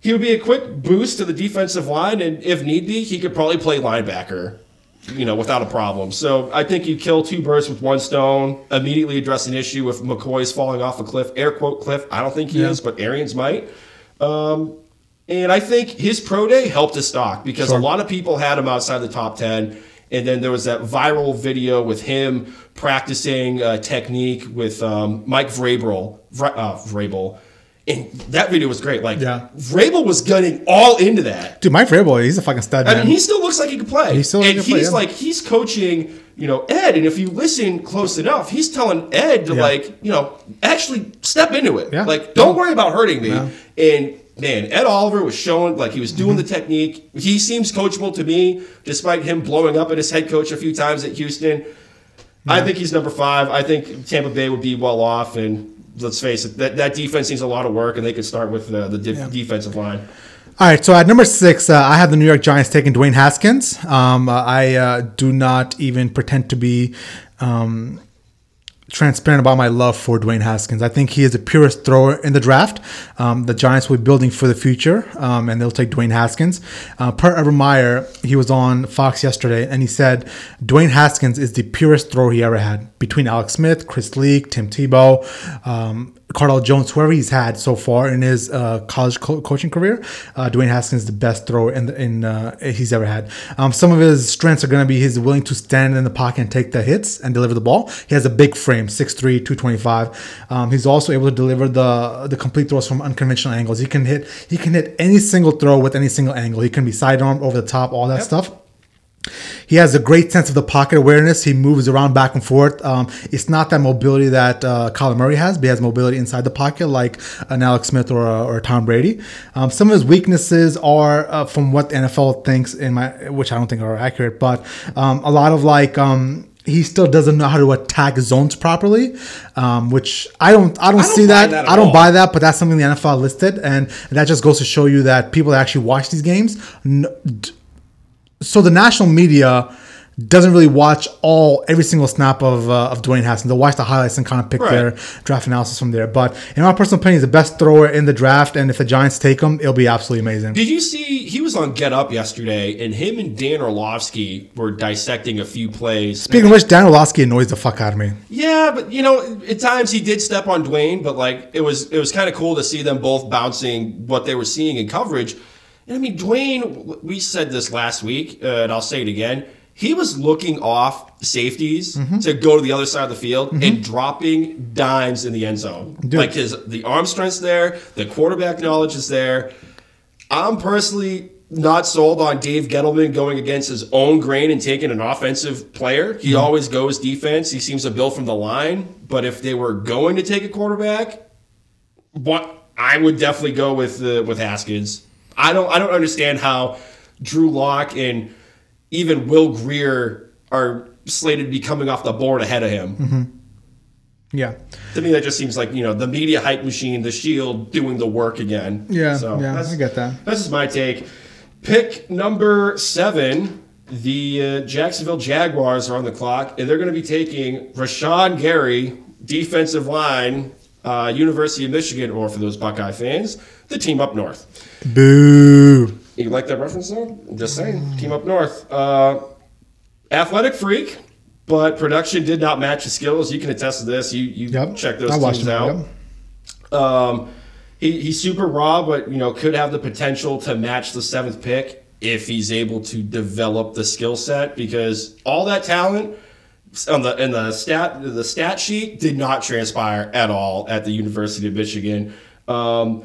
he would be a quick boost to the defensive line. And if need be, he could probably play linebacker, you know, without a problem. So I think you kill two birds with one stone. Immediately address an issue if McCoy's falling off a cliff, air quote cliff. I don't think he Yeah. is, but Arians might. Um, and I think his pro day helped his stock because Sure. a lot of people had him outside the top 10. And then there was that viral video with him practicing uh, technique with um, Mike Vrabel. Vra- uh, Vrabel. And that video was great. Like, Yeah. Vrabel was gunning all into that. Dude, Mike Vrabel, he's a fucking stud, I man. mean, he still looks like he could play. He still and can play, he's yeah. like he's coaching, you know, Ed. And if you listen close enough, he's telling Ed to Yeah. like, you know, actually step into it. Yeah. Like, don't worry about hurting me. Yeah. And man, Ed Oliver was showing like he was doing mm-hmm. the technique. He seems coachable to me, despite him blowing up at his head coach a few times at Houston. I think he's number five. I think Tampa Bay would be well off, and let's face it, that, that defense needs a lot of work, and they could start with uh, the def- defensive line. All right, so at number six, uh, I have the New York Giants taking Dwayne Haskins. Um, I uh, do not even pretend to be um, transparent about my love for Dwayne Haskins. I think he is the purest thrower in the draft. Um, the Giants will be building for the future, um, and they'll take Dwayne Haskins. Uh, per Urban Meyer, he was on Fox yesterday, and he said Dwayne Haskins is the purest thrower he ever had between Alex Smith, Chris Leak, Tim Tebow. Um, Cardale Jones, whoever he's had so far in his uh, college co- coaching career, uh, Dwayne Haskins is the best thrower in, the, in uh, he's ever had. Um, some of his strengths are going to be he's willing to stand in the pocket and take the hits and deliver the ball. He has a big frame, 6'3", 225. Um, he's also able to deliver the the complete throws from unconventional angles. He can hit he can hit any single throw with any single angle. He can be sidearm over the top, all that stuff. He has a great sense of the pocket awareness. He moves around back and forth. Um, it's not that mobility that uh, Kyler Murray has, but he has mobility inside the pocket like an Alex Smith or, a, or a Tom Brady. Um, some of his weaknesses are uh, from what the NFL thinks, in my which I don't think are accurate, but um, a lot of like. Um, he still doesn't know how to attack zones properly, um, which I don't. I don't, don't see that. that I don't all. buy that, but that's something the NFL listed, and that just goes to show you that people that actually watch these games so the national media doesn't really watch all every single snap of uh, of Dwayne Haskins. They'll watch the highlights and kind of pick Right. their draft analysis from there. But in my personal opinion, he's the best thrower in the draft, and if the Giants take him, it'll be absolutely amazing. Did you see he was on Get Up yesterday, and him and Dan Orlovsky were dissecting a few plays. Speaking of which, Dan Orlovsky annoys the fuck out of me. Yeah, but you know, at times he did step on Dwayne, but like it was it was kind of cool to see them both bouncing what they were seeing in coverage. And I mean, Dwayne, we said this last week, uh, and I'll say it again. he was looking off safeties Mm-hmm. to go to the other side of the field and dropping dimes in the end zone. Like his the arm strength's there, the quarterback knowledge is there. I'm personally not sold on Dave Gettleman going against his own grain and taking an offensive player. He always goes defense. He seems to build from the line. But if they were going to take a quarterback, what I would definitely go with uh, with Haskins. I don't I don't understand how Drew Lock and even Will Grier are slated to be coming off the board ahead of him. Yeah. To me, that just seems like you know the media hype machine, the Shield doing the work again. Yeah, so yeah, that's- I get that. That's just my take. Pick number seven. The uh, Jacksonville Jaguars are on the clock, and they're going to be taking Rashan Gary, defensive line, uh, University of Michigan, or for those Buckeye fans, the team up north. Boo. You like that reference, though? Just saying, team up north. Uh, athletic freak, but production did not match his skills. You can attest to this. You you Yep. check those I teams out. yep. Um, he, he's super raw, but you know could have the potential to match the seventh pick if he's able to develop the skill set. Because all that talent on the in the stat the stat sheet did not transpire at all at the University of Michigan. Um,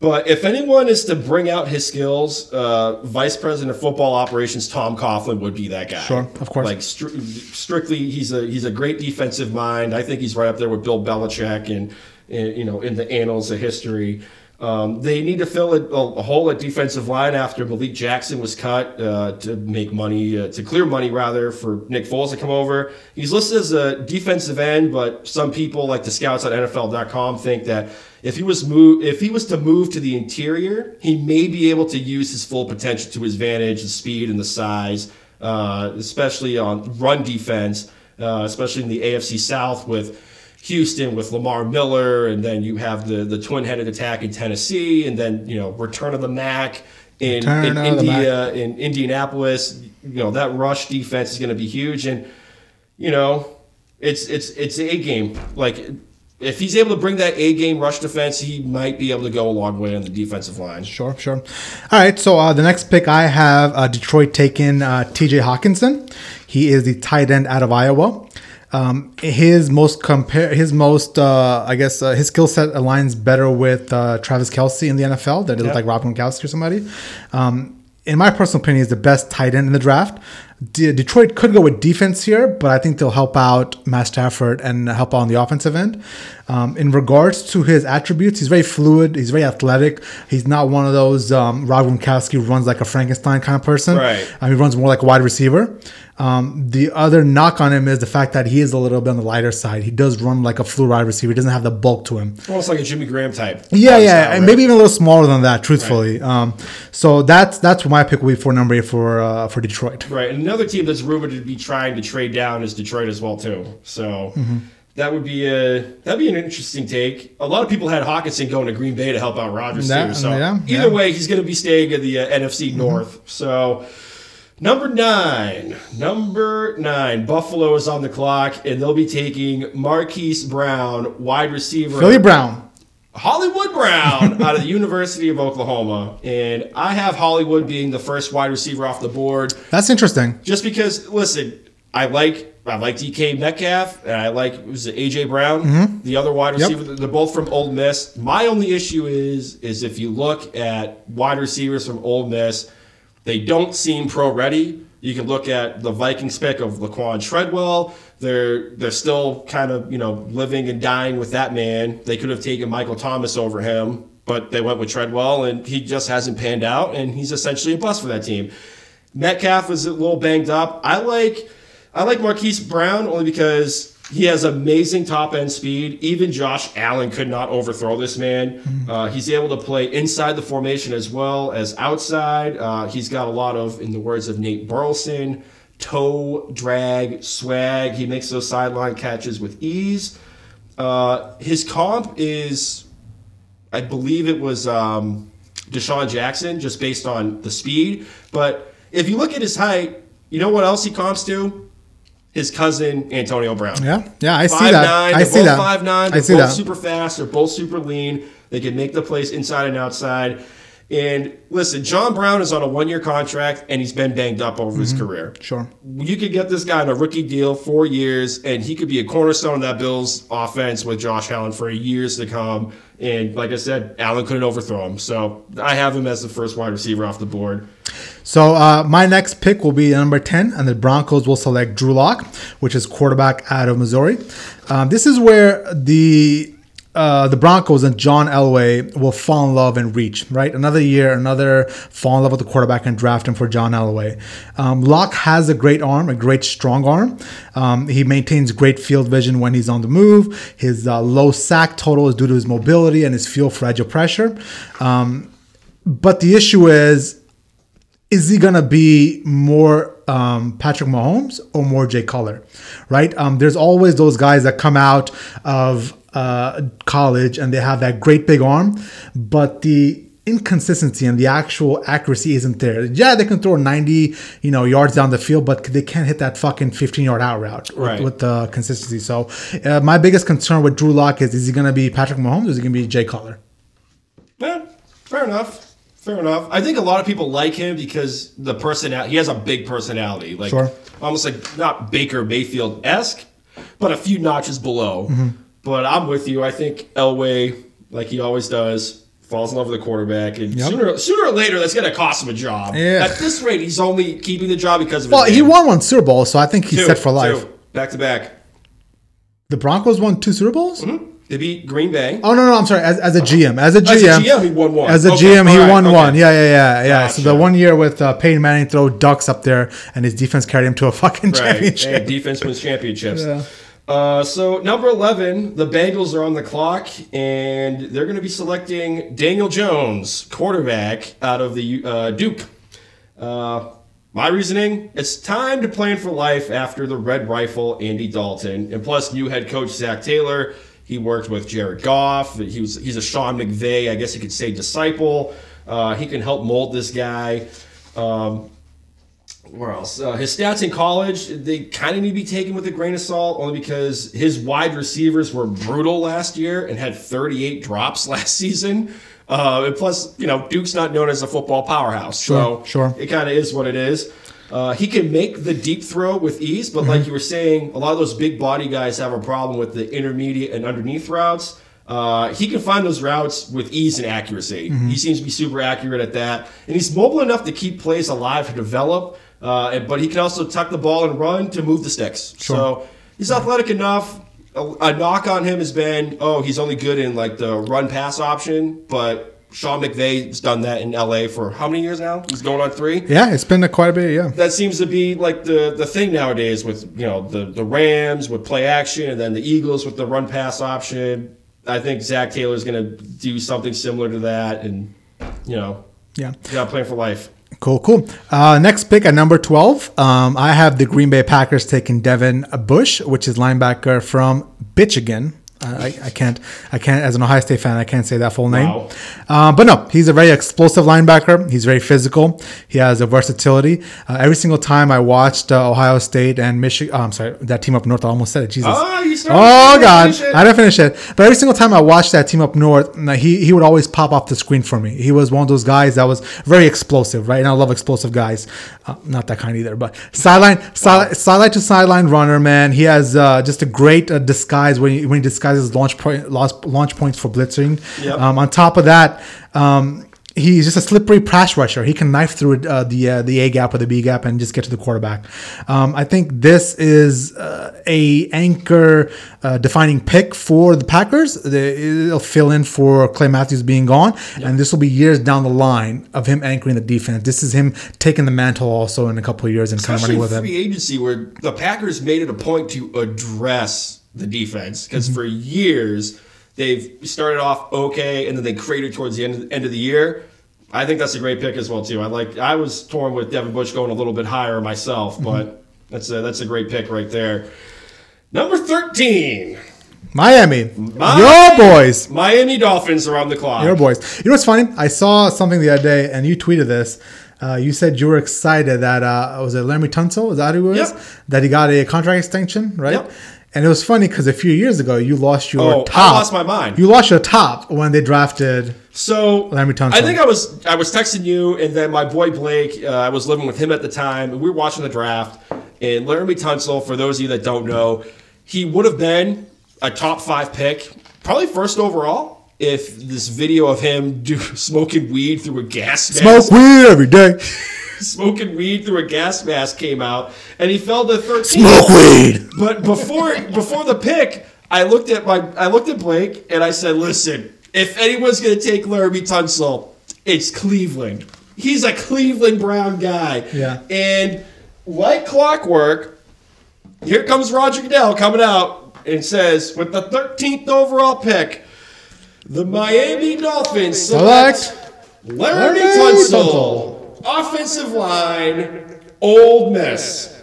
but if anyone is to bring out his skills, uh, Vice President of Football Operations Tom Coughlin would be that guy. Sure, of course. Like stri- strictly, he's a he's a great defensive mind. I think he's right up there with Bill Belichick and, and you know in the annals of history. Um, they need to fill a, a hole at defensive line after Malik Jackson was cut uh, to make money, uh, to clear money rather, for Nick Foles to come over. He's listed as a defensive end, but some people, like the scouts on NFL.com, think that if he was move, if he was to move to the interior, he may be able to use his full potential to his advantage, the speed and the size, uh, especially on run defense, uh, especially in the AFC South with Houston with Lamar Miller, and then you have the the twin headed attack in Tennessee, and then you know return of the Mac in, in India in Indianapolis. You know that rush defense is going to be huge, and you know it's it's it's a game. Like if he's able to bring that A game rush defense, he might be able to go a long way on the defensive line. Sure, sure. All right, so uh, the next pick I have uh, Detroit taking uh, TJ Hockenson. He is the tight end out of Iowa. Um, his most compare his most uh, I guess uh, his skill set aligns better with uh, Travis Kelce in the NFL than it looked like Rob Gronkowski or somebody. Um, in my personal opinion, is the best tight end in the draft. De- Detroit could go with defense here, but I think they'll help out Matt Stafford and help out on the offensive end. Um, in regards to his attributes, he's very fluid. He's very athletic. He's not one of those um, Rob Gronkowski runs like a Frankenstein kind of person. Right. Um, he runs more like a wide receiver. Um, the other knock on him is the fact that he is a little bit on the lighter side. He does run like a flu wide receiver. He doesn't have the bulk to him. Almost like a Jimmy Graham type. Yeah, yeah, style, and right? maybe even a little smaller than that. Truthfully, um, so that's that's my pick will be for number eight for uh, for Detroit. Right, and another team that's rumored to be trying to trade down is Detroit as well too. So Mm-hmm. that would be a that'd be an interesting take. A lot of people had Hockenson going to Green Bay to help out Rodgers That- too. So yeah, either yeah. Mm-hmm. way, he's going to be staying in the uh, NFC North. So number nine, number nine, Buffalo is on the clock, and they'll be taking Marquise Brown, wide receiver. Philly Brown. Hollywood Brown out of the University of Oklahoma. And I have Hollywood being the first wide receiver off the board That's interesting. just because listen, I like I like DK Metcalf and I like was it AJ Brown, mm-hmm. the other wide Yep. receiver. They're both from Ole Miss. My only issue is is if you look at wide receivers from Ole Miss, they don't seem pro ready. You can look at the Vikings pick of Laquan Treadwell. They're they're still kind of you know living and dying with that man. They could have taken Michael Thomas over him, but they went with Treadwell, and he just hasn't panned out, and he's essentially a bust for that team. Metcalf was a little banged up. I like I like Marquise Brown only because he has amazing top end speed. Even Josh Allen could not overthrow this man. Uh, he's able to play inside the formation as well as outside. Uh, he's got a lot of, in the words of Nate Burleson, toe drag swag. He makes those sideline catches with ease. Uh, his comp is I believe it was um, DeSean Jackson, just based on the speed. But if you look at his height, you know what else he comps to? His cousin Antonio Brown. Yeah, yeah, I see Five that. nine. I They're see both that. five nine. They're see both that. super fast. They're both super lean. They can make the plays inside and outside. And listen, John Brown is on a one year contract and he's been banged up over his mm-hmm. career. Sure. You could get this guy on a rookie deal, four years, and he could be a cornerstone of that Bills offense with Josh Allen for years to come. And like I said, Allen couldn't overthrow him. So I have him as the first wide receiver off the board. So uh, my next pick will be number 10, and the Broncos will select Drew Lock, which is quarterback out of Missouri. Um, this is where the uh, the Broncos and John Elway will fall in love and reach, right? Another year, another fall in love with the quarterback and draft him for John Elway. Um, Lock has a great arm, a great strong arm. Um, he maintains great field vision when he's on the move. His uh, low sack total is due to his mobility and his feel for pressure. Um, but the issue is, is he gonna be more um, Patrick Mahomes or more Jay Cutler, right? Um, there's always those guys that come out of uh, college and they have that great big arm, but the inconsistency and the actual accuracy isn't there. Yeah, they can throw 90, you know, yards down the field, but they can't hit that fucking 15 yard out route Right. with, with the consistency. So, uh, my biggest concern with Drew Lock is: is he going to be Patrick Mahomes or is he going to be Jay Cutler? Yeah, fair enough. Fair enough. I think a lot of people like him because the personality. He has a big personality, like Sure. almost like not Baker Mayfield esque, but a few notches below. Mm-hmm. But I'm with you. I think Elway, like he always does, falls in love with the quarterback, and Yep. sooner sooner or later that's gonna cost him a job. Yeah. At this rate, he's only keeping the job because of. Well, he won one Super Bowl, so I think he's Two, set for life. two, back to back. The Broncos won two Super Bowls. They beat Green Bay. Oh no, no, I'm sorry. As, as a GM, as a GM, As a GM, he won one. As a Okay, GM, he right, won okay. one. Yeah, yeah, yeah, yeah. So the one year with uh, Peyton Manning throw ducks up there, and his defense carried him to a fucking Right. championship. Hey, defense wins championships. Yeah. Uh, so number eleven, the Bengals are on the clock, and they're going to be selecting Daniel Jones, quarterback out of the uh, Duke. Uh, my reasoning: it's time to plan for life after the Red Rifle, Andy Dalton, and plus new head coach Zac Taylor. He worked with Jared Goff. He was he's a Sean McVay, I guess you could say disciple. Uh, he can help mold this guy. Um, where else? Uh, his stats in college, they kind of need to be taken with a grain of salt, only because his wide receivers were brutal last year and had 38 drops last season. Uh, and plus, you know, Duke's not known as a football powerhouse, so Sure, sure. it kind of is what it is. Uh, he can make the deep throw with ease, but Mm-hmm. like you were saying, a lot of those big body guys have a problem with the intermediate and underneath routes. Uh, he can find those routes with ease and accuracy. Mm-hmm. He seems to be super accurate at that, and he's mobile enough to keep plays alive to develop. Uh, and- but he can also tuck the ball and run to move the sticks. So he's athletic enough. A, a knock on him has been, oh, he's only good in like the run pass option, but. Sean McVay's done that in LA for how many years now? He's going on three Yeah, it's been a quite a bit. Yeah. that seems to be like the the thing nowadays with you know the the Rams with play action and then the Eagles with the run pass option. I think Zac Taylor's going to do something similar to that, and you know, Yeah. to plan for life. Cool, cool. Uh, next pick at number 12, um, I have the Green Bay Packers taking Devin Bush, which is linebacker from Michigan. I, I can't, I can't, as an Ohio State fan, I can't say that full name. Wow. Uh, but no, he's a very explosive linebacker. He's very physical. He has a versatility. Uh, every single time I watched uh, Ohio State and Michigan, oh, I'm sorry, that team up north, I almost said it. Jesus. Oh, you started. Oh God. I didn't finish it. But every single time I watched that team up north, he he would always pop off the screen for me. He was one of those guys that was very explosive, right? And I love explosive guys. Uh, not that kind either, but sideline, sideline, sideline to sideline runner, man. He has uh, just a great uh, disguise when he, when he disguises launch point, launch, launch points for blitzing. Yep. Um, on top of that. Um, He's just a slippery pass rusher. He can knife through uh, the uh, the A gap or the B gap and just get to the quarterback. Um, I think this is uh, a anchor uh, defining pick for the Packers. The- It'll fill in for Clay Matthews being gone, and this will be years down the line of him anchoring the defense. This is him taking the mantle also in a couple of years and kind of especially running in with free him. agency where the Packers made it a point to address the defense because Mm-hmm. for years they've started off okay and then they cratered towards the end of, end of the year. I think that's a great pick as well too. I like. I was torn with Devin Bush going a little bit higher myself, Mm-hmm. but that's a that's a great pick right there. Number thirteen, Miami, your boys. Miami Dolphins are on the clock. Your boys. You know what's funny? I saw something the other day, and you tweeted this. Uh, you said you were excited that uh, was it Laremy Tunsil? Is that who it was? Yep. That he got a contract extension, right? Yep. And it was funny because a few years ago you lost your Oh, I top. lost my mind. You lost your top when they drafted. So Laremy Tunsil. I think I was I was texting you, and then my boy Blake. Uh, I was living with him at the time, and we were watching the draft. And Laremy Tunsil, for those of you that don't know, he would have been a top five pick, probably first overall, if this video of him do smoking weed through a gas mask, Smoke weed every day. smoking weed through a gas mask came out, and he fell to 13. Smoke weed. But before before the pick, I looked at my I looked at Blake and I said, "Listen, if anyone's going to take Laremy Tunsil, it's Cleveland. He's a Cleveland Brown guy." Yeah. And like clockwork, here comes Roger Goodell coming out and says, with the 13th overall pick, the Miami Dolphins select, Laremy Tunsil, offensive line, Ole Miss.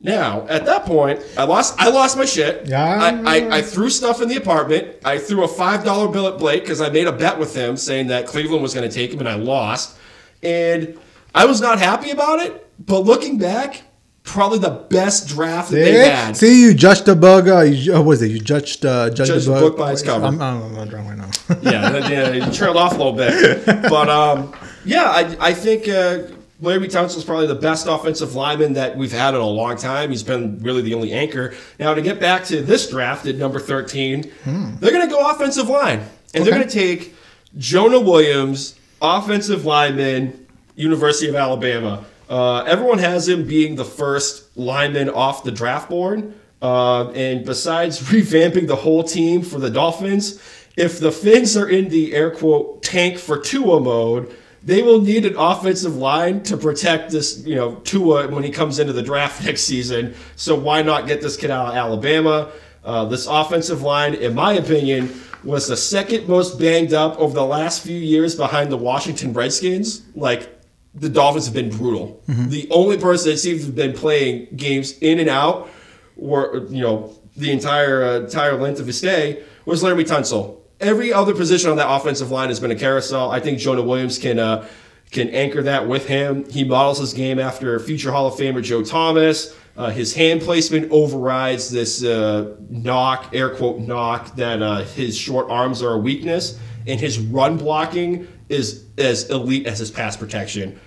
Now, at that point, I lost. I lost my shit. Yeah, I I. I, threw stuff in the apartment. I threw a five dollar bill at Blake because I made a bet with him, saying that Cleveland was going to take him, and I lost. And I was not happy about it. But looking back, probably the best draft that they See, had. see, you judged the bug. Uh, you, what was it? You judged, uh, judged, Judged the bug book by its cover. I'm, I'm, I'm drunk right now. yeah, yeah, he trailed off a little bit. But um, yeah, I, I think uh, Larry Tunsil's probably the best offensive lineman that we've had in a long time. He's been really the only anchor. Now, to get back to this draft at number 13, they're going to go offensive line. And they're going to take Jonah Williams, offensive lineman, University of Alabama. Uh, everyone has him being the first lineman off the draft board. Uh, and besides revamping the whole team for the Dolphins, if the Finns are in the air quote tank for Tua mode, they will need an offensive line to protect this, you know, Tua when he comes into the draft next season. So why not get this kid out of Alabama? Uh, this offensive line, in my opinion, was the second most banged up over the last few years behind the Washington Redskins. Like the Dolphins have been brutal. The only person that seems to have been playing games in and out, or you know, the entire uh, entire length of his stay was Laremy Tunsil. Every other position on that offensive line has been a carousel. I think Jonah Williams can uh, can anchor that with him. He models his game after future Hall of Famer Joe Thomas. Uh, his hand placement overrides this uh, knock, air quote knock, that uh, his short arms are a weakness, and his run blocking is as elite as his pass protection.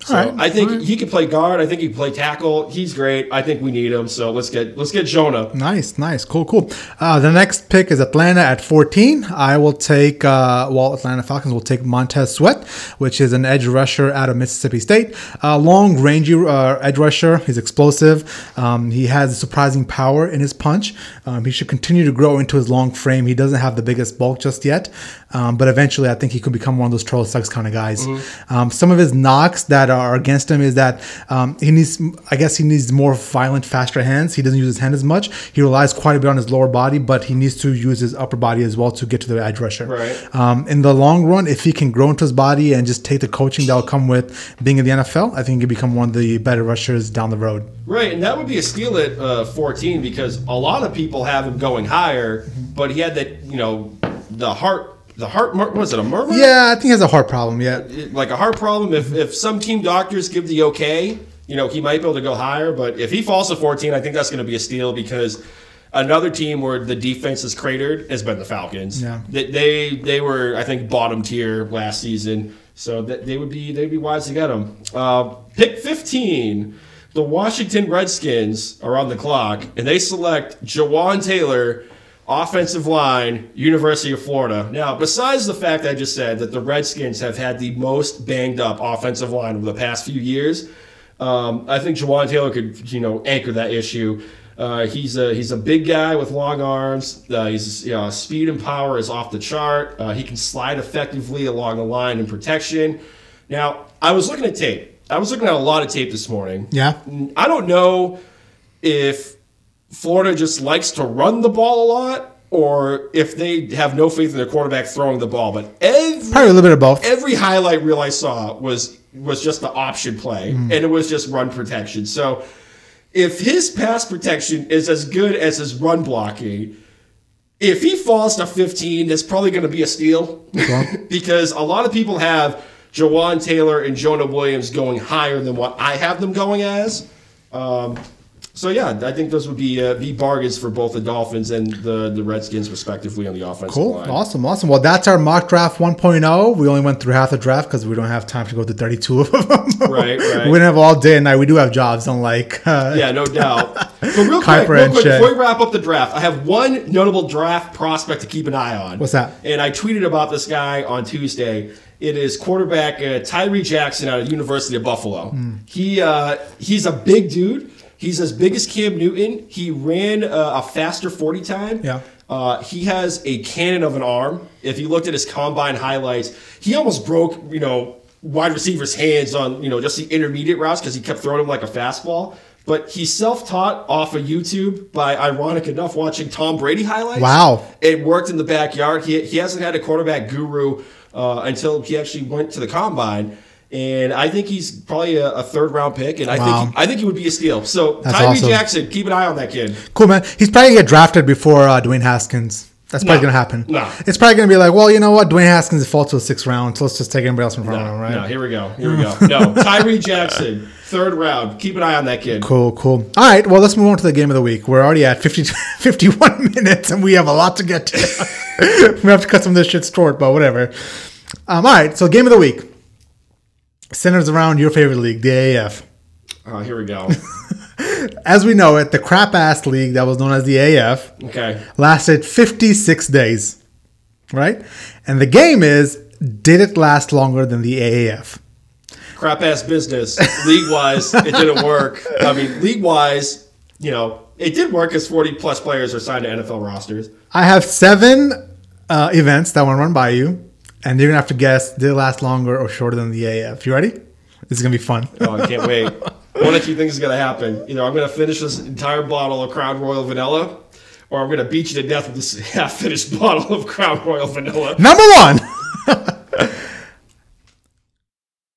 So All right, I think right. he can play guard. I think he can play tackle. He's great. I think we need him. So let's get let's get Jonah. Nice, nice, cool, cool. Uh, the next pick is Atlanta at 14. I will take, uh, well, Atlanta Falcons will take Montez Sweat, which is an edge rusher out of Mississippi State. Uh, long, rangy uh, edge rusher. He's explosive. Um, he has surprising power in his punch. Um, he should continue to grow into his long frame. He doesn't have the biggest bulk just yet, um, but eventually I think he could become one of those troll sucks kind of guys. Um, some of his knocks that are against him is that um, he needs, I guess, he needs more violent, faster hands. He doesn't use his hand as much. He relies quite a bit on his lower body, but he needs to use his upper body as well to get to the edge rusher. Right. Um, in the long run, if he can grow into his body and just take the coaching that will come with being in the NFL, I think he can become one of the better rushers down the road. Right, and that would be a steal at uh, 14 because a lot of people have him going higher, but he had that you know the heart the heart mur- was it a murmur? Yeah, I think he has a heart problem Yeah, like a heart problem. If if some team doctors give the okay, you know he might be able to go higher. But if he falls to 14, I think that's going to be a steal because another team where the defense is cratered has been the Falcons. Yeah. they they, they were I think bottom tier last season, so that they would be they'd be wise to get them. Uh, pick 15. The Washington Redskins are on the clock, and they select Jawaan Taylor, offensive line, University of Florida. Now, besides the fact I just said that the Redskins have had the most banged up offensive line over the past few years, um, I think Jawaan Taylor could, you know, anchor that issue. Uh, he's a he's a big guy with long arms. Uh, he's you know, speed and power is off the chart. Uh, he can slide effectively along the line in protection. Now, I was looking at tape. I was looking at a lot of tape this morning. Yeah. I don't know if Florida just likes to run the ball a lot or if they have no faith in their quarterback throwing the ball. But every Probably a little bit of both. every highlight reel I saw was was just the option play, and it was just run protection. So if his pass protection is as good as his run blocking, if he falls to 15, that's probably going to be a steal because a lot of people have Jawaan Taylor and Jonah Williams going higher than what I have them going as. Um, So yeah, I think those would be uh, be bargains for both the Dolphins and the, the Redskins respectively on the offensive Cool. line. Awesome. Awesome. Well, that's our mock draft 1.0. We only went through half the draft because we don't have time to go to 32 of them. Right, right. we don't have all day and night. We do have jobs, unlike. Uh, Yeah, no doubt. But real quick, real quick before we wrap up the draft, I have one notable draft prospect to keep an eye on. What's that? And I tweeted about this guy on Tuesday. It is quarterback uh, Tyree Jackson out of University of Buffalo. Hmm. He uh, he's a big dude. He's as big as Cam Newton. He ran uh, a faster forty time. Yeah. Uh, he has a cannon of an arm. If you looked at his combine highlights, he almost broke, you know, wide receivers' hands on, you know, just the intermediate routes because he kept throwing him like a fastball. But he's self-taught off of YouTube by, ironic enough, watching Tom Brady highlights. Wow. It worked in the backyard. He, he hasn't had a quarterback guru uh, until he actually went to the combine. And I think he's probably a, a third round pick, and I Wow. think I think he would be a steal. So That's Tyree awesome. Jackson, keep an eye on that kid. Cool, man. He's probably going to get drafted before uh, Dwayne Haskins. That's probably No. going to happen. No. It's probably going to be like, well, you know what? Dwayne Haskins is fall to the sixth round, so let's just take anybody else in front of him, right? No, here we go. Here we go. No, Tyree Jackson, third round. Keep an eye on that kid. Cool, cool. All right, well, let's move on to the game of the week. We're already at 50, 51 minutes, and we have a lot to get to. we have to cut some of this shit short, but whatever. Um, all right, so game of the week centers around your favorite league, the AAF. Oh, here we go. As we know it, the crap ass league that was known as the AF Okay. lasted 56 days, right? And the game is did it last longer than the AAF? Crap ass business. League wise, it didn't work. I mean, league wise, you know, it did work as 40 plus players are signed to NFL rosters. I have seven uh, events that I want to run by you, and you're gonna have to guess did it last longer or shorter than the AF. You ready? This is gonna be fun. Oh, I can't wait. One of two things is to happen. Either I'm going to finish this entire bottle of Crown Royal Vanilla, or I'm to beat you to death with this half finished bottle of Crown Royal Vanilla. Number one.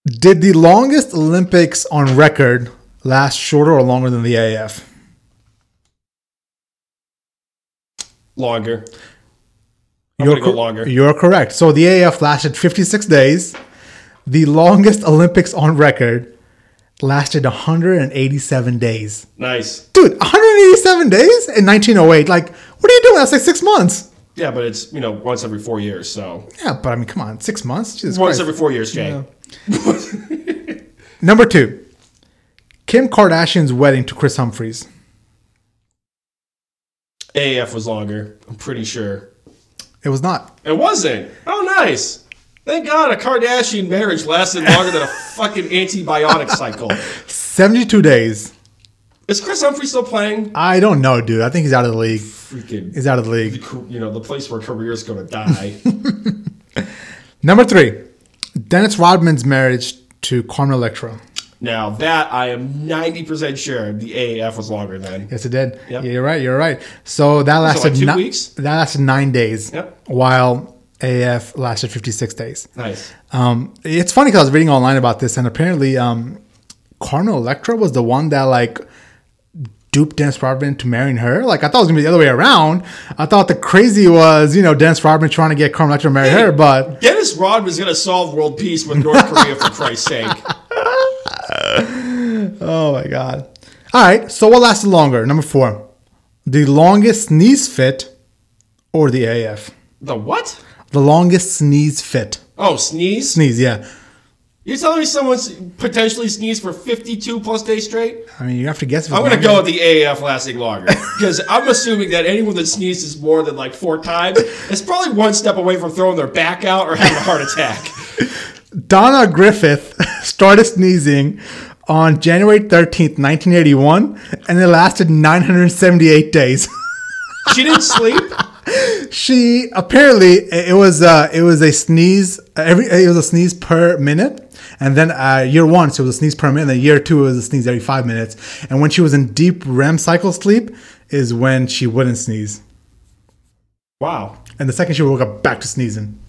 did the longest Olympics on record last shorter or longer than the AF? Longer. I'm You're go longer. You're correct. So the AF lasted 56 days. The longest Olympics on record lasted 187 days. Nice. Dude, 187 days in 1908. Like, what are you doing? That's like six months. Yeah, but it's, you know, once every four years, so. Yeah, but I mean, come on, six months? Jesus Once Christ. every four years, Jay. Number two, Kim Kardashian's wedding to Kris Humphries. AAF was longer, I'm pretty sure. It was not. It wasn't. Oh, nice. Thank God a Kardashian marriage lasted longer than a fucking antibiotic cycle. 72 days. Is Chris Humphrey still playing? I don't know, dude. I think he's out of the league. Freaking, He's out of the league. you know, the place where careers go to die. Number three, Dennis Rodman's marriage to Carmen Electra. Now, that I am 90% sure the AAF was longer than. Yes, it did. Yep. Yeah, you're right. You're right. So that lasted like two ni- weeks? That lasted nine days. Yep. While AF lasted 56 days. Nice. Um, it's funny because I was reading online about this, and apparently, um, Electra was the one that like duped Dennis Rodman to marrying her. Like I thought it was gonna be the other way around. I thought the crazy was you know Dennis Rodman trying to get Carmen Electra to marry her, but Dennis Rodman's going to solve world peace with North Korea, for Christ's sake. oh my god. All right, so what lasted longer? Number four, the longest sneeze fit, or the AF. The what? The longest sneeze fit. Oh, sneeze? Sneeze, yeah. You're telling me someone's potentially sneezed for 52 plus days straight? I mean, you have to guess. If I'm going to go with the AF lasting longer. Because I'm assuming that anyone that sneezes more than like four times is probably one step away from throwing their back out or having a heart attack. Donna Griffith started sneezing on January 13th, 1981, and it lasted 978 days. She didn't sleep. she apparently it was uh, it was a sneeze every it was a sneeze per minute, and then uh, year one so it was a sneeze per minute. And then year two it was a sneeze every five minutes. And when she was in deep REM cycle sleep is when she wouldn't sneeze, Wow. and the second she woke up back to sneezing.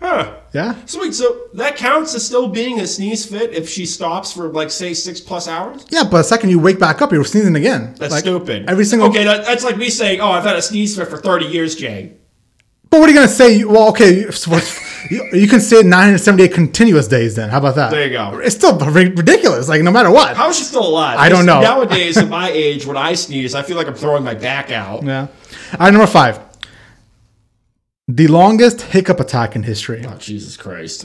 Huh. Yeah, Sweet. So that counts as still being a sneeze fit if she stops for like say six plus hours. yeah, but the second you wake back up, you're sneezing again. That's Like, stupid. Every single Okay, that, that's like me saying, "Oh, I've had a sneeze fit for 30 years, Jay." But what are you gonna say? Well, okay, so You, you can say 978 continuous days. Then how about that? There you go. It's still ridiculous. Like no matter what. How is she still alive? I don't know. Nowadays, at my age, when I sneeze, I feel like I'm throwing my back out. yeah. All right, number five. The longest hiccup attack in history. Oh, Jesus Christ.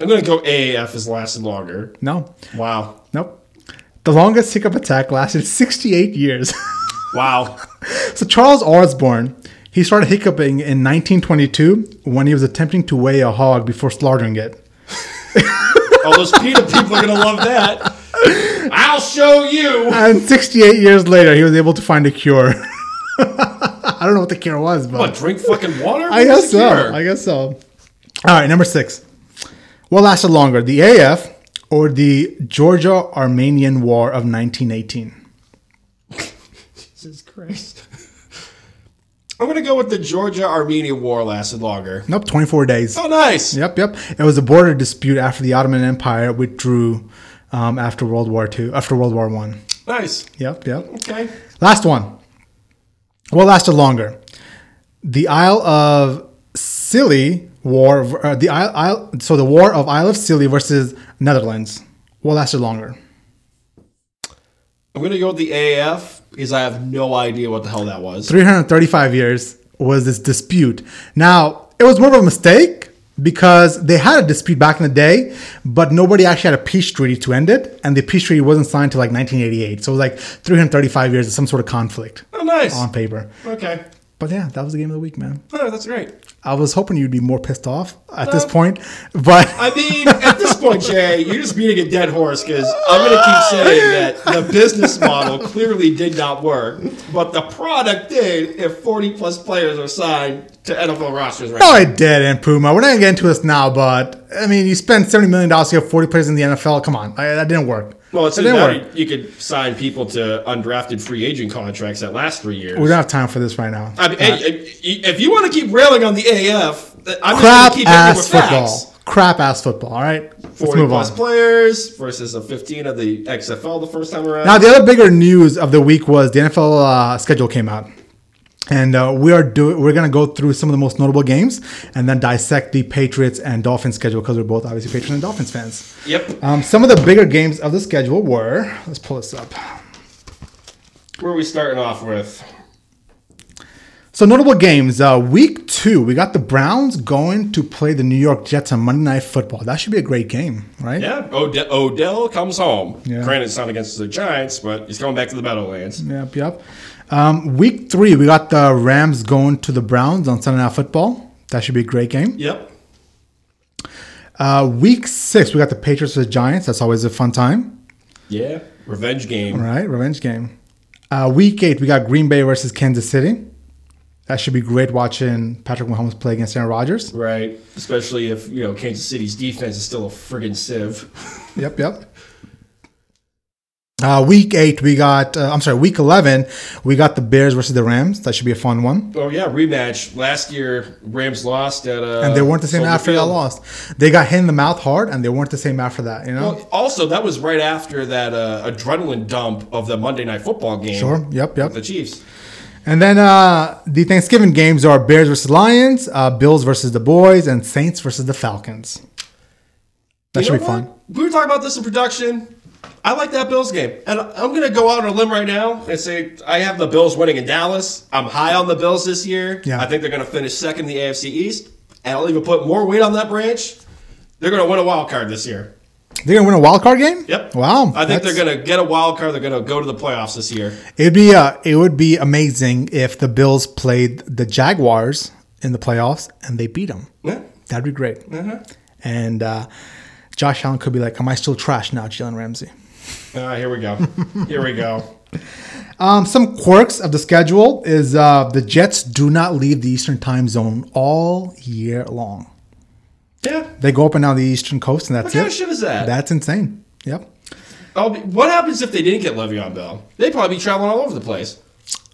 I'm going to go AAF has lasted longer. No. Wow. Nope. The longest hiccup attack lasted 68 years. Wow. so Charles Osborne, he started hiccuping in 1922 when he was attempting to weigh a hog before slaughtering it. All those PETA people are going to love that. I'll show you. And 68 years later, he was able to find a cure. I don't know what the cure was, but What, drink fucking water? I guess so. I guess so. All right, number six. What lasted longer, the AF or the Georgia Armenian War of 1918? Jesus Christ. I'm going to go with the Georgia Armenia War lasted longer. Nope, 24 days. Oh, nice. Yep, yep. It was a border dispute after the Ottoman Empire withdrew um, after World War II, after World War One. Nice. Yep, yep. Okay. Last one. What lasted longer? The Isle of Scilly War. Uh, the Isle, Isle. So the War of Isle of Scilly versus Netherlands. What lasted longer? I'm going to go with the AAF because I have no idea what the hell that was. 335 years was this dispute. Now, it was more of a mistake because they had a dispute back in the day, but nobody actually had a peace treaty to end it, and the peace treaty wasn't signed till like 1988. So it was like 335 years of some sort of conflict Oh, nice. on paper. Okay. But yeah, that was the game of the week, man. Oh, that's great. I was hoping you'd be more pissed off at this Uh, point, but I mean, at this point, Jay, you're just beating a dead horse because I'm going to keep saying that the business model clearly did not work, but the product did if 40 plus players are signed to NFL rosters right no, it did, and Puma. We're not gonna get into this now, but I mean, you spend 70 million dollars to get 40 players in the NFL. Come on, I, that didn't work. Well, it's it didn't work. you could sign people to undrafted free agent contracts that last three years. We don't have time for this right now. I mean, hey, if- you want to keep railing on the AF, I'm Crap going to keep ass football. facts. Crap ass football. All right, let's 40 move plus on. players versus a 15 of the XFL the first time around. Now, the other bigger news of the week was the NFL uh, schedule came out, and uh, we are doing. We're gonna go through some of the most notable games and then dissect the Patriots and Dolphins schedule because we're both obviously Patriots and Dolphins fans. yep. Um, some of the bigger games of the schedule were. Let's pull this up. Where are we starting off with? So notable games. Uh, week two, we got the Browns going to play the New York Jets on Monday Night Football. That should be a great game, right? Yeah, Ode- Odell comes home. Yeah. Granted, it's not against the Giants, but he's going back to the Meadowlands. Yep, yep. Um, week three, we got the Rams going to the Browns on Sunday Night Football. That should be a great game. Yep. Uh, week six, we got the Patriots versus Giants. That's always a fun time, Yeah. Revenge game. right? Revenge game. Uh, week eight, we got Green Bay versus Kansas City. That should be great watching Patrick Mahomes play against Aaron Rodgers. Right. Especially if, you know, Kansas City's defense is still a friggin' sieve. Yep, yep. Uh, week eight, we got. Uh, I'm sorry, week eleven, we got the Bears versus the Rams. That should be a fun one. Oh, yeah, rematch. Last year, Rams lost at. Uh, And they weren't the same Soldier after they Field. lost. They got hit in the mouth hard, and they weren't the same after that. You know. Well, also, that was right after that uh, adrenaline dump of the Monday Night Football game. sure. Yep. Yep. The Chiefs. And then uh, the Thanksgiving games are Bears versus Lions, uh, Bills versus the Boys, and Saints versus the Falcons. That You should be what? fun. We were talking about this in production. I like that Bills game. And I'm going to go out on a limb right now and say I have the Bills winning in Dallas. I'm high on the Bills this year. Yeah. I think they're going to finish second in the AFC East. And I'll even put more weight on that branch. They're going to win a wild card this year. They're gonna win a wild card game. Yep. Wow. I think that's- they're going to get a wild card. They're going to go to the playoffs this year. It'd be uh, it would be amazing if the Bills played the Jaguars in the playoffs and they beat them. Yeah. That'd be great. Uh-huh. And uh, Josh Allen could be like, "Am I still trash now, Jalen Ramsey?" Uh, here we go. here we go. Um, some quirks of the schedule is uh, the Jets do not leave the Eastern Time Zone all year long. Yeah. They go up and down the Eastern Coast, and that's What kind it. of shit is that? That's insane. Yep. I'll be, what happens if they didn't get Le'Veon Bell? They'd probably be traveling all over the place.